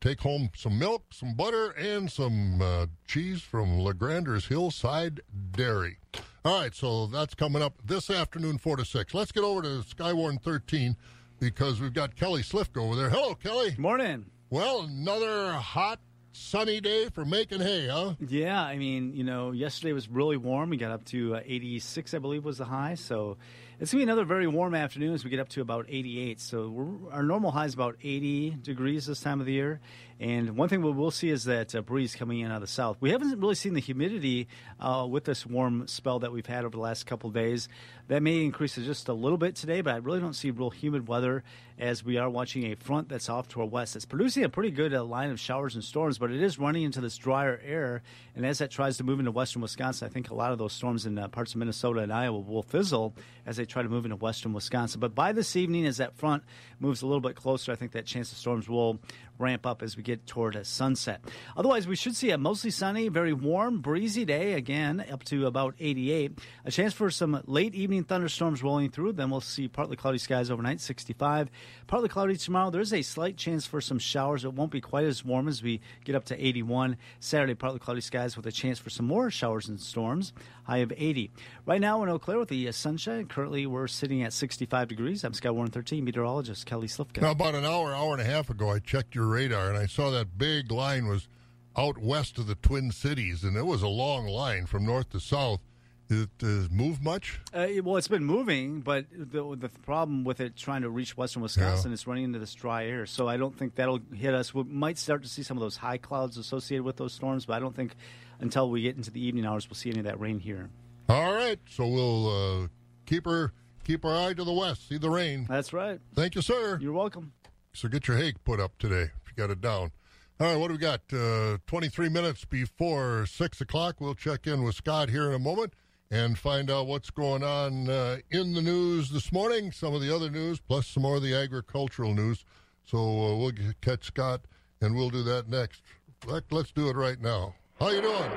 take home some milk, some butter, and some uh, cheese from Lagrander's Hillside Dairy. All right, so that's coming up this afternoon, 4 to 6. Let's get over to Skywarn 13 because we've got Kelly Slifka over there. Hello, Kelly. Morning. Well, another hot, sunny day for making hay, huh? Yeah, I mean, you know, yesterday was really warm. We got up to uh, 86, I believe, was the high. So it's going to be another very warm afternoon as we get up to about 88. So our normal high is about 80 degrees this time of the year. And one thing we will see is that uh, breeze coming in out of the south. We haven't really seen the humidity uh, with this warm spell that we've had over the last couple days. That may increase just a little bit today, but I really don't see real humid weather as we are watching a front that's off to our west. It's producing a pretty good uh, line of showers and storms, but it is running into this drier air. And as that tries to move into western Wisconsin, I think a lot of those storms in uh, parts of Minnesota and Iowa will fizzle as they try to move into western Wisconsin. But by this evening, as that front moves a little bit closer, I think that chance of storms will ramp up as we get toward a sunset. Otherwise, we should see a mostly sunny, very warm, breezy day again, up to about 88. A chance for some late evening thunderstorms rolling through. Then we'll see partly cloudy skies overnight, 65. Partly cloudy tomorrow. There's a slight chance for some showers. It won't be quite as warm as we get up to 81. Saturday, partly cloudy skies with a chance for some more showers and storms. High of 80. Right now in Eau Claire with the uh, sunshine. Currently, we're sitting at 65 degrees. I'm Skywarn 13 meteorologist Kelly Slifka. Now, about an hour, hour and a half ago, I checked your radar and I saw that big line was out west of the Twin Cities, and it was a long line from north to south. Did It has moved much? Uh, well, it's been moving, but the, the problem with it trying to reach western Wisconsin is running into this dry air. So I don't think that'll hit us. We might start to see some of those high clouds associated with those storms, but I don't think until we get into the evening hours we'll see any of that rain here. All right, so we'll uh, keep her keep our eye to the west, see the rain. That's right. Thank you, sir. You're welcome. So get your hay put up today if you got it down. All right, what do we got? Uh, 23 minutes before 6 o'clock. We'll check in with Scott here in a moment and find out what's going on uh, in the news this morning, some of the other news, plus some more of the agricultural news. So uh, we'll get, catch Scott, and we'll do that next. Let, let's do it right now. How you doing?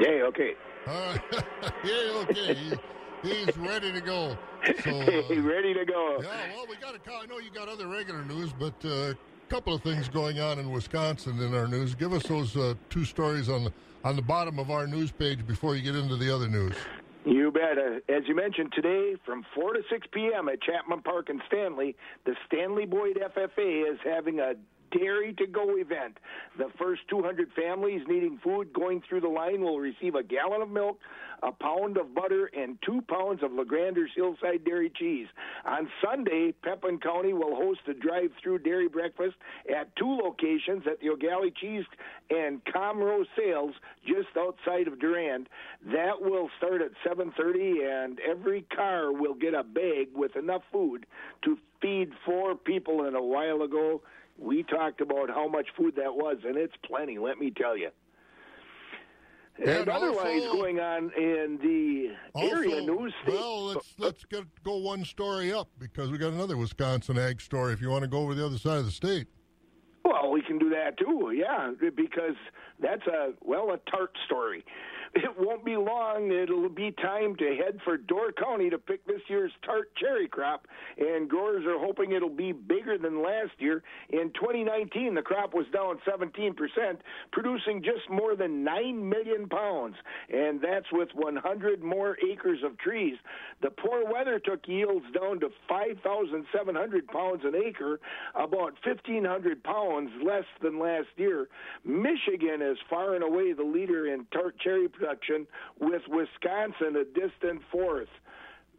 Yay, okay. All right. yeah, okay. He, he's ready to go. So, uh, ready to go. Yeah, well, we got a call. I know you got other regular news, but a uh, couple of things going on in Wisconsin in our news. Give us those uh, two stories on the on the bottom of our news page before you get into the other news. You bet. Uh, as you mentioned today, from 4 to 6 p.m. at Chapman Park in Stanley, the Stanley Boyd FFA is having a Dairy to Go event. The first 200 families needing food going through the line will receive a gallon of milk, a pound of butter, and two pounds of Lagrander's Hillside Dairy cheese. On Sunday, Pepin County will host a drive-through dairy breakfast at two locations at the Eau Galle Cheese and Comro Sales just outside of Durand. That will start at 7:30, and every car will get a bag with enough food to feed four people. And a while ago, we talked about how much food that was, and it's plenty. Let me tell you. And, And otherwise, also- going on in the area Also, news. Well, let's let's get go one story up because we got another Wisconsin ag story. If you want to go over the other side of the state, Well, we can do that too, yeah, because that's a well a tart story. It won't be long. It'll be time to head for Door County to pick this year's tart cherry crop, and growers are hoping it'll be bigger than last year. In 2019, the crop was down 17%, producing just more than 9 million pounds, and that's with 100 more acres of trees. The poor weather took yields down to 5,700 pounds an acre, about 1,500 pounds less than last year. Michigan is far and away the leader in tart cherry production, with Wisconsin a distant fourth.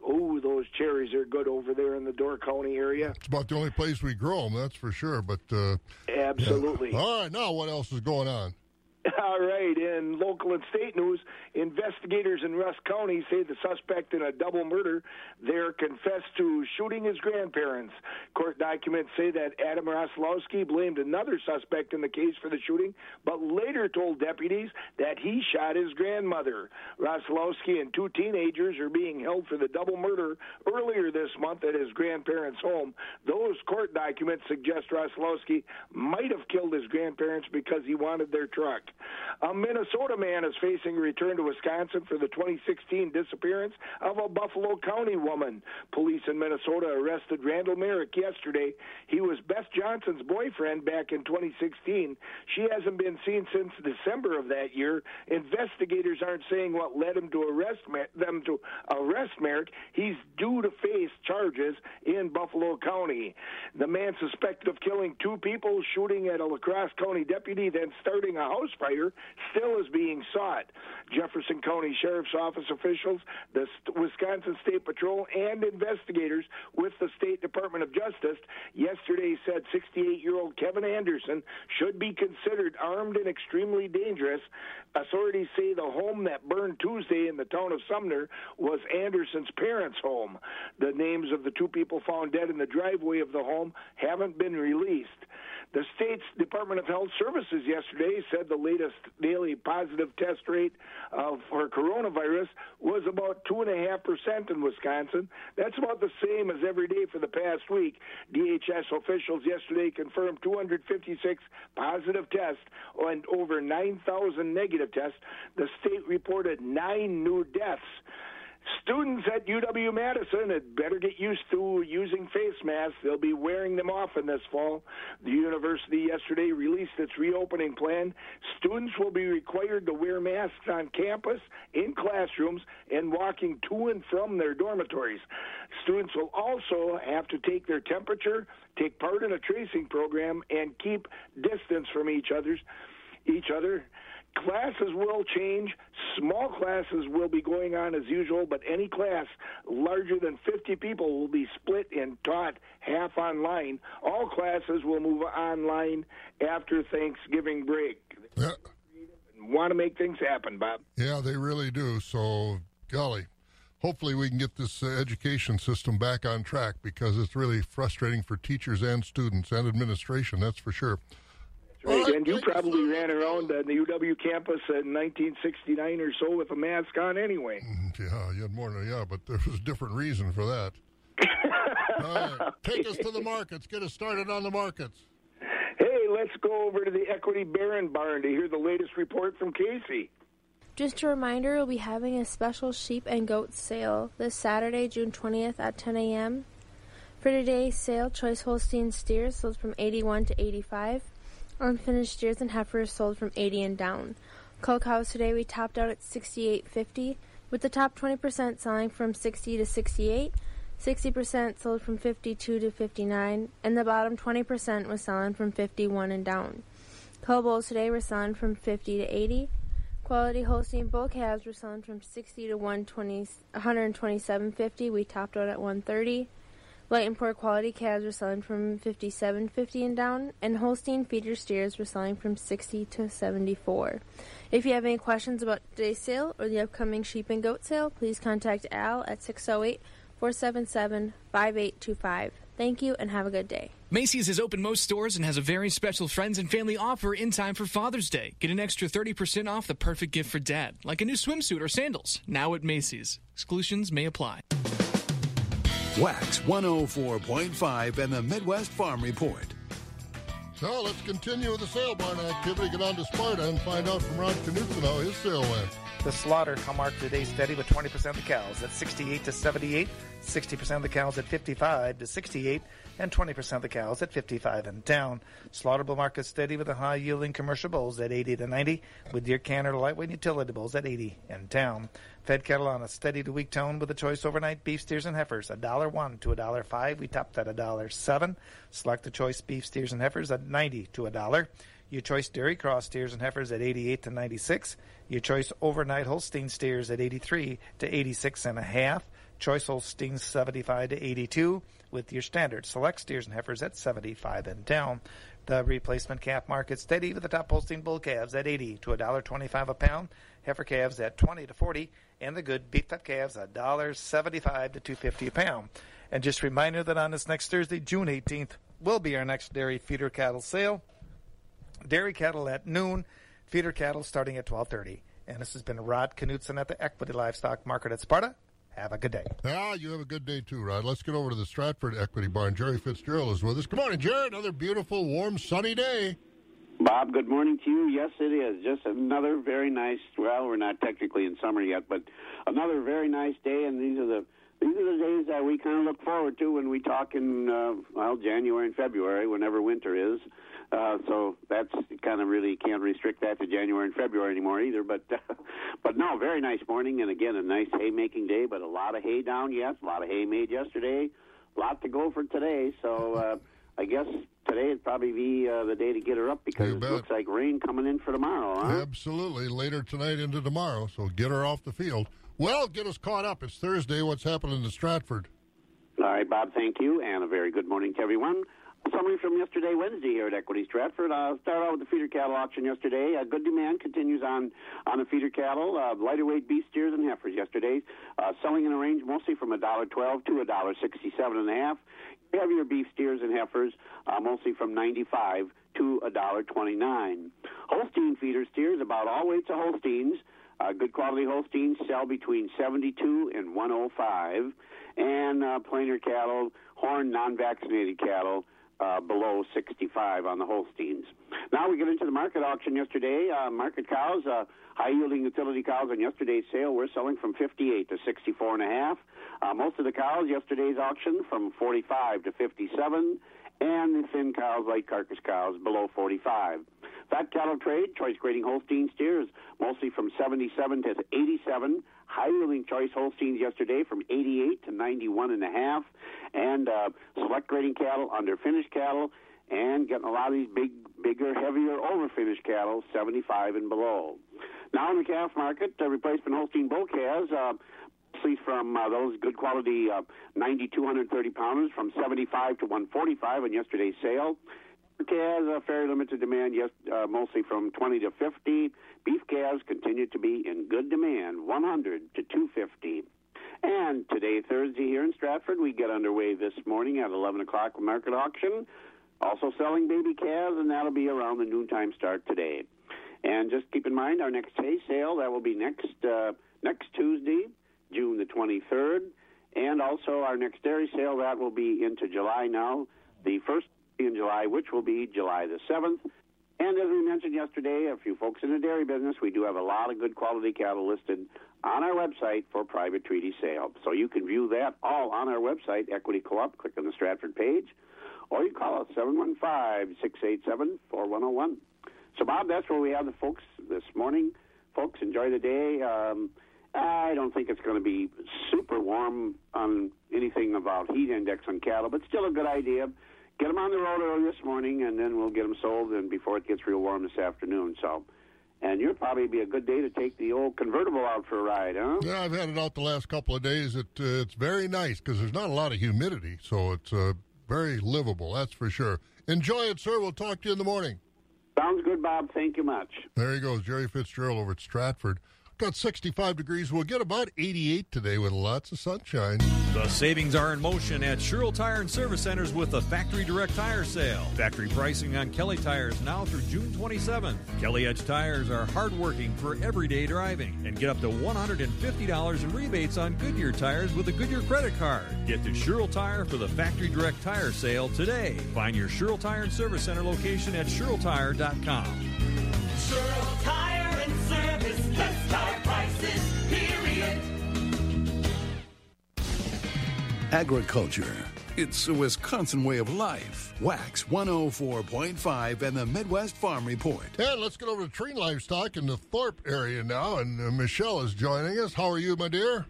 Ooh, those cherries are good over there in the Door County area. it's about the only place we grow them. That's for sure. But uh, Absolutely. yeah. All right, now what else is going on? All right. In local and state news, investigators in Rusk County say the suspect in a double murder there confessed to shooting his grandparents. Court documents say that Adam Roslowski blamed another suspect in the case for the shooting, but later told deputies that he shot his grandmother. Roslowski and two teenagers are being held for the double murder earlier this month at his grandparents' home. Those court documents suggest Roslowski might have killed his grandparents because he wanted their truck. A Minnesota man is facing return to Wisconsin for the 2016 disappearance of a Buffalo County woman. Police in Minnesota arrested Randall Merrick yesterday. He was Beth Johnson's boyfriend back in 2016. She hasn't been seen since December of that year. Investigators aren't saying what led him to arrest them to arrest Merrick. He's due to face charges in Buffalo County. The man suspected of killing two people, shooting at a La Crosse County deputy, then starting a house still is being sought. Jefferson County Sheriff's Office officials, the Wisconsin State Patrol, and investigators with the State Department of Justice yesterday said 68 year old Kevin Anderson should be considered armed and extremely dangerous. Authorities say the home that burned Tuesday in the town of Sumner was Anderson's parents' home. The names of the two people found dead in the driveway of the home haven't been released. The state's Department of Health Services yesterday said the latest daily positive test rate of, for coronavirus was about 2.5% in Wisconsin. That's about the same as every day for the past week. DHS officials yesterday confirmed 256 positive tests and over 9,000 negative tests. The state reported nine new deaths. Students at UW Madison had better get used to using face masks. They'll be wearing them often this fall. The university yesterday released its reopening plan. Students will be required to wear masks on campus, in classrooms, and walking to and from their dormitories. Students will also have to take their temperature, take part in a tracing program, and keep distance from each other's each other. Classes will change. Small classes will be going on as usual, but any class larger than 50 people will be split and taught half online. All classes will move online after Thanksgiving break. Yeah. Want to make things happen, Bob. Yeah, they really do. So, golly, hopefully we can get this uh, education system back on track because it's really frustrating for teachers and students and administration. That's for sure. Right, and you probably ran around the UW campus in 1969 or so with a mask on anyway. Yeah, you had more than yeah, but there was a different reason for that. All right, take us to the markets. Get us started on the markets. Hey, let's go over to the Equity Baron Barn to hear the latest report from Casey. Just a reminder, we'll be having a special sheep and goat sale this Saturday, June 20th at 10 a.m. For today's sale, choice Holstein steers sold from 81 to 85. Unfinished steers and heifers sold from 80 and down. Cull cows today we topped out at 68.50, with the top 20% selling from 60 to 68. 60% sold from 52 to 59, and the bottom 20% was selling from 51 and down. Cull bulls today were selling from 50 to 80. Quality Holstein bull calves were selling from 60 to 120, 127.50. We topped out at 130. Light and poor quality calves were selling from 57.50 and down, and Holstein feeder steers were selling from 60 to 74. If you have any questions about today's sale or the upcoming sheep and goat sale, please contact Al at 608 477 5825. Thank you and have a good day. Macy's is open most stores and has a very special friends and family offer in time for Father's Day. Get an extra 30% off the perfect gift for dad, like a new swimsuit or sandals, now at Macy's. Exclusions may apply. WAXX 104.5 and the Midwest Farm Report. So let's continue with the sale barn activity. Get on to Sparta and find out from Ron Knutson how his sale went. The slaughter hallmark today steady with 20% of the cows at 68 to 78, 60% of the cows at 55 to 68, and 20% of the cows at 55 and down. Slaughterable market steady with the high yielding commercial bulls at 80 to 90, with deer canner lightweight utility bulls at 80 and down. Fed cattle on a steady to weak tone with a choice overnight beef steers and heifers a dollar one to a dollar five. We topped at a dollar seven. Select the choice beef steers and heifers at 90 to a dollar. Your choice dairy cross steers and heifers at 88 to 96. Your choice overnight Holstein steers at 83 to 86 and a half. Choice Holsteins 75 to 82 with your standard select steers and heifers at 75 and down. The replacement calf market steady with the top Holstein bull calves at 80 to $1.25 a pound, heifer calves at 20 to 40, and the good beef fat calves at $1.75 to 250 a pound. And just a reminder that on this next Thursday, June 18th, will be our next dairy feeder cattle sale. Dairy cattle at noon, feeder cattle starting at 12:30. And this has been Rod Knutson at the Equity Livestock Market at Sparta. Have a good day. Ah, you have a good day too, Rod. Let's get over to the Stratford Equity Barn. Jerry Fitzgerald is with us. Good morning, Jerry. Another beautiful, warm, sunny day. Bob, good morning to you. Yes, it is. Just another very nice. Well, we're not technically in summer yet, but another very nice day. And these are the these are the days that we kind of look forward to when we talk in uh, well January and February, whenever winter is. Uh, so that's kind of really can't restrict that to January and February anymore either. But uh, but no, very nice morning, and again a nice haymaking day. But a lot of hay down yet, a lot of hay made yesterday, a lot to go for today. So uh, I guess today would probably be uh, the day to get her up because it looks like rain coming in for tomorrow. Huh? Absolutely. Later tonight into tomorrow. So get her off the field. Well, get us caught up. It's Thursday. What's happening to Stratford? All right, Bob, thank you, and a very good morning to everyone. Summary from yesterday, Wednesday, here at Equity Stratford. I'll start out with the feeder cattle auction yesterday. Uh, good demand continues on on the feeder cattle. Uh, lighter weight beef steers and heifers yesterday, uh, selling in a range mostly from a dollar twelve to a dollar sixty-seven and a half. Heavier beef steers and heifers, uh, mostly from ninety-five to a dollar twenty-nine. Holstein feeder steers, about all weights of Holsteins. Uh, good quality Holsteins sell between 72 and 105, and uh, plainer cattle, horn non-vaccinated cattle, uh, below 65 on the Holsteins. Now we get into the market auction yesterday. Uh, market cows, uh, high yielding utility cows on yesterday's sale, we're selling from 58 to 64 and a half. Uh, most of the cows yesterday's auction from 45 to 57, and the thin cows, light carcass cows, below 45. Fat cattle trade, choice grading Holstein steers, mostly from 77 to 87. High yielding choice Holsteins yesterday from 88 to 91 and a half, and uh, select grading cattle under finished cattle, and getting a lot of these big, bigger, heavier over finished cattle, 75 and below. Now in the calf market, uh, replacement Holstein bull calves. Uh, mostly from uh, those good quality uh, 90 230 pounders from 75 to 145 on yesterday's sale. Calves, uh, very limited demand, yes, uh, mostly from 20 to 50. Beef calves continue to be in good demand, 100 to 250. And today, Thursday, here in Stratford, we get underway this morning at 11 o'clock market auction. Also selling baby calves, and that'll be around the noontime start today. And just keep in mind, our next hay sale that will be next uh, next Tuesday, June the 23rd, and also our next dairy sale that will be into July now. The first in July, which will be July the 7th. And as we mentioned yesterday, a few folks in the dairy business, we do have a lot of good quality cattle listed on our website for private treaty sale. So you can view that all on our website, Equity Co-op. Click on the Stratford page, or you call us 715-687-4101. So, Bob, that's where we have the folks this morning. Folks, enjoy the day. Um, I don't think it's going to be super warm on anything about heat index on cattle, but still a good idea get them on the road early this morning, and then we'll get them sold, and before it gets real warm this afternoon. So, and you'll probably be a good day to take the old convertible out for a ride, huh? Yeah, I've had it out the last couple of days. It uh, it's very nice because there's not a lot of humidity, so it's uh, very livable. That's for sure. Enjoy it, sir. We'll talk to you in the morning. Sounds good, Bob. Thank you much. There he goes, Jerry Fitzgerald over at Stratford. Got 65 degrees. We'll get about 88 today with lots of sunshine. The savings are in motion at Sherrill Tire and Service Centers with the Factory Direct Tire Sale. Factory pricing on Kelly tires now through June 27th. Kelly Edge tires are hardworking for everyday driving and get up to $150 in rebates on Goodyear tires with a Goodyear credit card. Get to Sherrill Tire for the Factory Direct Tire Sale today. Find your Sherrill Tire and Service Center location at SherrillTire.com. Sherrill Tire Agriculture. It's a Wisconsin way of life. WAXX 104.5 and the Midwest Farm Report. And let's get over to Treen Livestock in the Thorp area now. And uh, Michelle is joining us. How are you, my dear?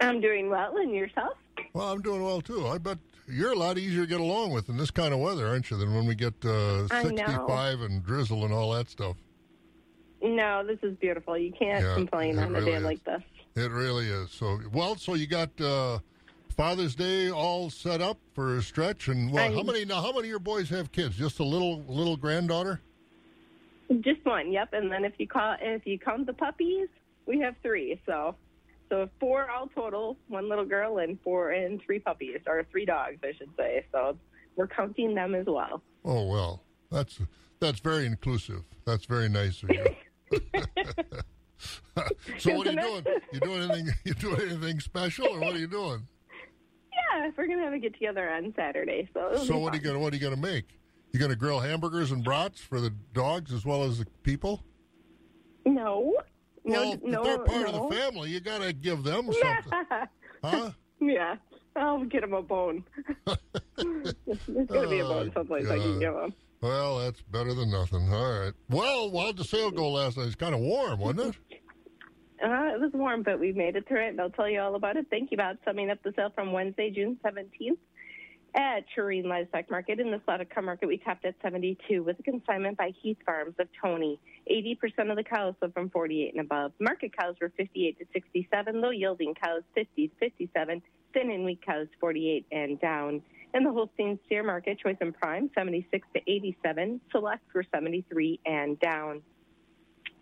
I'm doing well, and yourself? Well, I'm doing well too. I bet you're a lot easier to get along with in this kind of weather, aren't you, than when we get uh, 65 and drizzle and all that stuff. No, this is beautiful. You can't Yeah, complain it on a day is. like this. It really is. So, well, so you got uh, Father's Day all set up for a stretch, and well, how many now? How many of your boys have kids? Just a little little granddaughter? Just one, yep. And then if you call, if you count the puppies, we have three. So, so four all total. One little girl and four and three puppies, or three dogs, I should say. So we're counting them as well. Oh well, that's that's very inclusive. That's very nice of you. so what are you doing? You doing anything? You doing anything special, or what are you doing? Yeah, we're gonna have a get together on Saturday. So, So what are you gonna what are you gonna make? You gonna grill hamburgers and brats for the dogs as well as the people? No, no, Well, no, if they're part no. of the family, you gotta give them something. Huh? yeah, I'll get him a bone. There's gonna be a bone Oh, someplace I can give him. Well, that's better than nothing. All right. Well, how'd the sale go last night? It's kind of warm, wasn't it? Uh, it was warm, but we made it through it, and I'll tell you all about it. Thank you about summing up the sale from Wednesday, June 17th at Tureen Livestock Market. In the slaughter car market, we topped at 72 with a consignment by Heath Farms of Tony. 80% of the cows sold from 48 and above. Market cows were 58 to 67, low yielding cows 50 to 57, thin and weak cows 48 and down. In the Holstein steer market, choice and prime 76 to 87, select were 73 and down.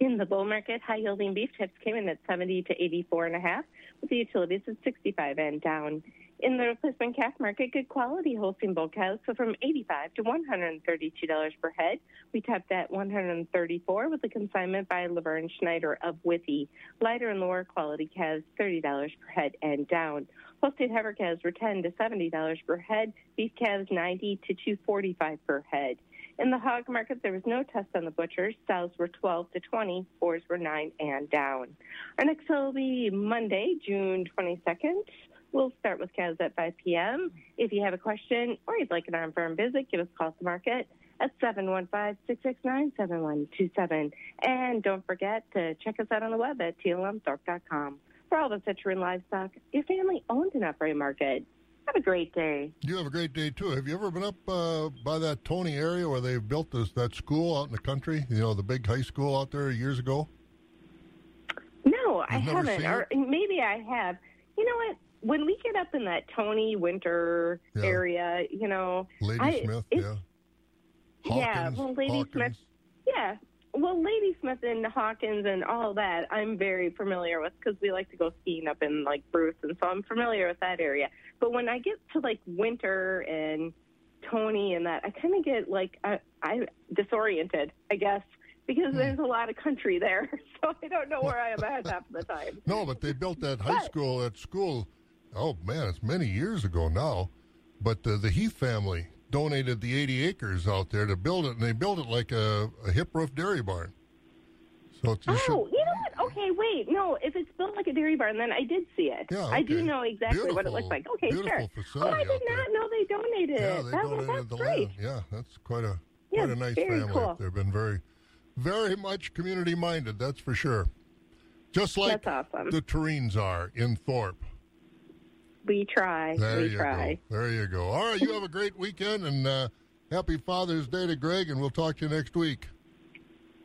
In the bull market, high yielding beef tips came in at 70 to 84 and a half, with the utilities at 65 and down. In the replacement calf market, good quality Holstein bull cows so from 85 to 132 dollars per head. We topped at 134 with a consignment by Laverne Schneider of Withee. Lighter and lower quality calves 30 dollars per head and down. Holstein heifer calves were 10 to 70 dollars per head. Beef calves 90 to 245 per head. In the hog market, there was no test on the butchers. Sows were 12 to 20, fours were 9 and down. Our next will be Monday, June 22nd. We'll start with cows at 5 p.m. If you have a question or you'd like an on-farm visit, give us a call at the market at 715-669-7127. And don't forget to check us out on the web at tlmthorpe.com. For all the Citroen livestock, your family-owned and operated market. Have a great day. You have a great day too. Have you ever been up uh, by that Tony area where they built this that school out in the country? You know, the big high school out there years ago. No, I You've never haven't. Or maybe I have. You know what? When we get up in that Tony Winter Yeah. area, you know, Lady I, Smith, yeah. yeah, well, Lady Hawkins. Smith, yeah, well, Ladysmith and Hawkins and all that, I'm very familiar with because we like to go skiing up in like Bruce, and so I'm familiar with that area. But when I get to like Winter and Tony and that, I kind of get like I, I disoriented, I guess, because there's a lot of country there, so I don't know where I am at half the time. No, but they built that high school. That school. Oh man, it's many years ago now. But uh, the Heath family donated the 80 acres out there to build it, and they built it like a, a hip roof dairy barn. So it's, Oh, should, you know what? Okay, wait. No, if it's built like a dairy barn, then I did see it. Yeah, I do know exactly what it looks like. Okay, beautiful sure. Oh, I did there. not know they donated yeah, it. they that, donated that's the great. land. Yeah, that's quite a Yeah, quite a nice family. cool. They've been very, very much community minded. That's for sure. Just like awesome. the Tureens are in Thorp. We try. There we you try. go. There you go. All right, you have a great weekend and uh, happy Father's Day to Greg, and we'll talk to you next week.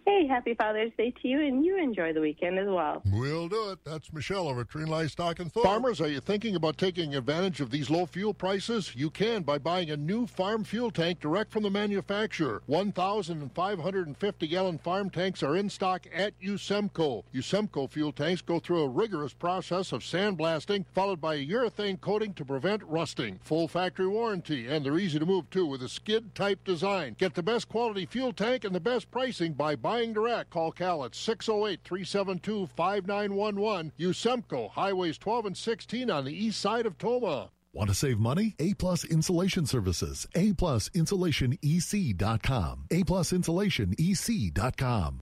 Hey, happy Father's Day to you, and you enjoy the weekend as well. We'll do it. That's Michelle over at Tree Livestock and Thorp. Farmers, are you thinking about taking advantage of these low fuel prices? You can by buying a new farm fuel tank direct from the manufacturer. 1,550 gallon farm tanks are in stock at Usemco. Usemco fuel tanks go through a rigorous process of sandblasting, followed by a urethane coating to prevent rusting. Full factory warranty, and they're easy to move too with a skid type design. Get the best quality fuel tank and the best pricing by buying direct. Call Cal at 608 372 5911. Usemco, Highways 12 and 16 on the east side of Tomah. Want to save money? A Plus Insulation Services. A Plus Insulation EC.com. A Plus Insulation EC.com.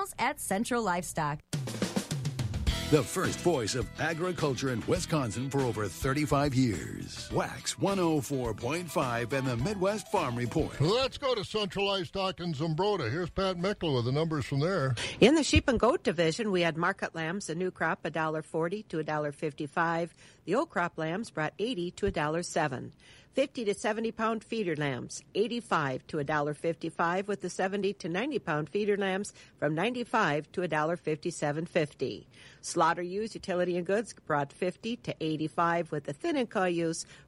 professionals at Central Livestock. The first voice of agriculture in Wisconsin for over 35 years. WAXX 104.5 and the Midwest Farm Report. Let's go to Central Livestock in Zumbrota. Here's Pat Meckler with the numbers from there. In the sheep and goat division, we had market lambs, a new crop, $1.40 to $1.55. The old crop lambs brought 80 to $1.07. 50 to 70 pound feeder lambs, 85 to $1.55, with the 70 to 90 pound feeder lambs from 95 to $1.57.50. Slaughter ewes, utility and goods brought 50 to 85, with the thin and cull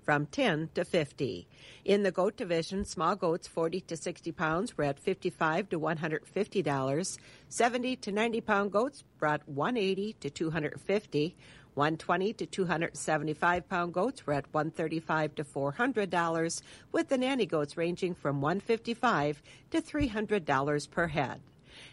from 10 to 50. In the goat division, small goats 40 to 60 pounds were at 55 to $150. 70 to 90 pound goats brought 180 to 250. 120 to 275 pound goats were at 135 to 400 dollars, with the nanny goats ranging from 155 to 300 dollars per head.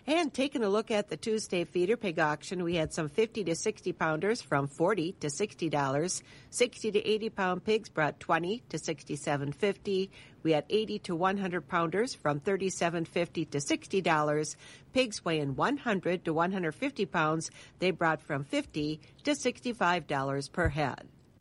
And taking a look at the Tuesday feeder pig auction, we had some 50 to 60 pounders from 40 to 60 dollars. 60 to 80 pound pigs brought 20 to 67.50. We had 80 to 100 pounders from 37.50 to 60 dollars. Pigs weighing 100 to 150 pounds, they brought from 50 to 65 dollars per head.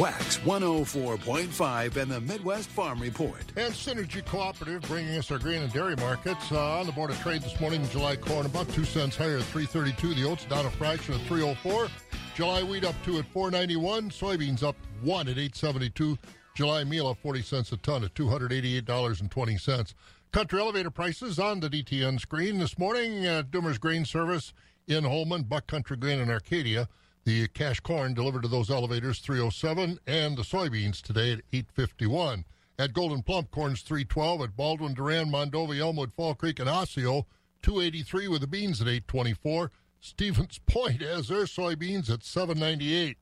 WAXX 104.5 and the Midwest Farm Report. And Synergy Cooperative bringing us our grain and dairy markets. Uh, on the Board of Trade this morning, July corn about two cents higher at 332. The oats down a fraction at 304. July wheat up two at 491. Soybeans up one at 872. July meal up 40 cents a ton at $288.20. Country elevator prices on the DTN screen this morning at Doomer's Grain Service in Holmen, Buck Country Grain in Arcadia. The cash corn delivered to those elevators 307 and the soybeans today at 851. At Gold'n Plump, corn's 312 at Baldwin, Durand, Mondovi, Elmwood, Fall Creek, and Osseo, 283 with the beans at 824. Stevens Point has their soybeans at 798.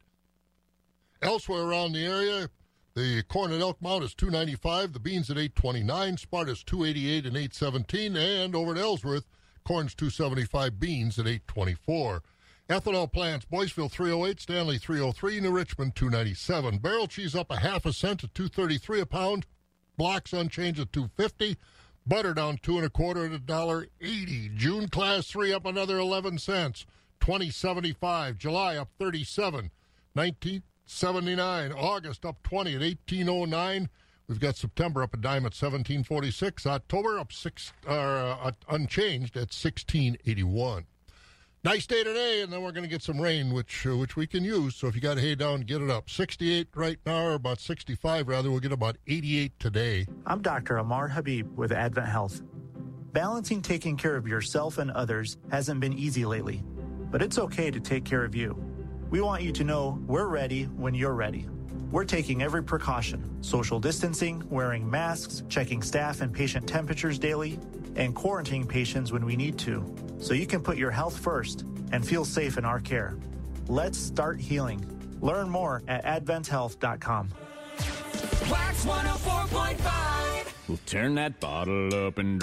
Elsewhere around the area, the corn at Elk Mound is 295, the beans at 829, Sparta's 288 and 817, and over at Ellsworth, corn's 275, beans at 824. Ethanol plants, Boyceville 308, Stanley 303, New Richmond 297. Barrel cheese up a half a cent to 233 a pound. Blocks unchanged at 250. Butter down two and a quarter at a dollar eighty. June class three up another 11 cents. 2075. July up 37. 1979. August up 20 at 1809. We've got September up a dime at 1746. October up six, uh, unchanged at 1681. Nice day today, and then we're going to get some rain, which uh, which we can use. So if you got hay down, get it up. 68 right now, or about 65 rather. We'll get about 88 today. I'm Dr. Amar Habib with AdventHealth. Balancing taking care of yourself and others hasn't been easy lately, but it's okay to take care of you. We want you to know we're ready when you're ready. We're taking every precaution social distancing, wearing masks, checking staff and patient temperatures daily, and quarantining patients when we need to, so you can put your health first and feel safe in our care. Let's start healing. Learn more at adventhealth.com. WAXX 104.5. We'll turn that bottle up and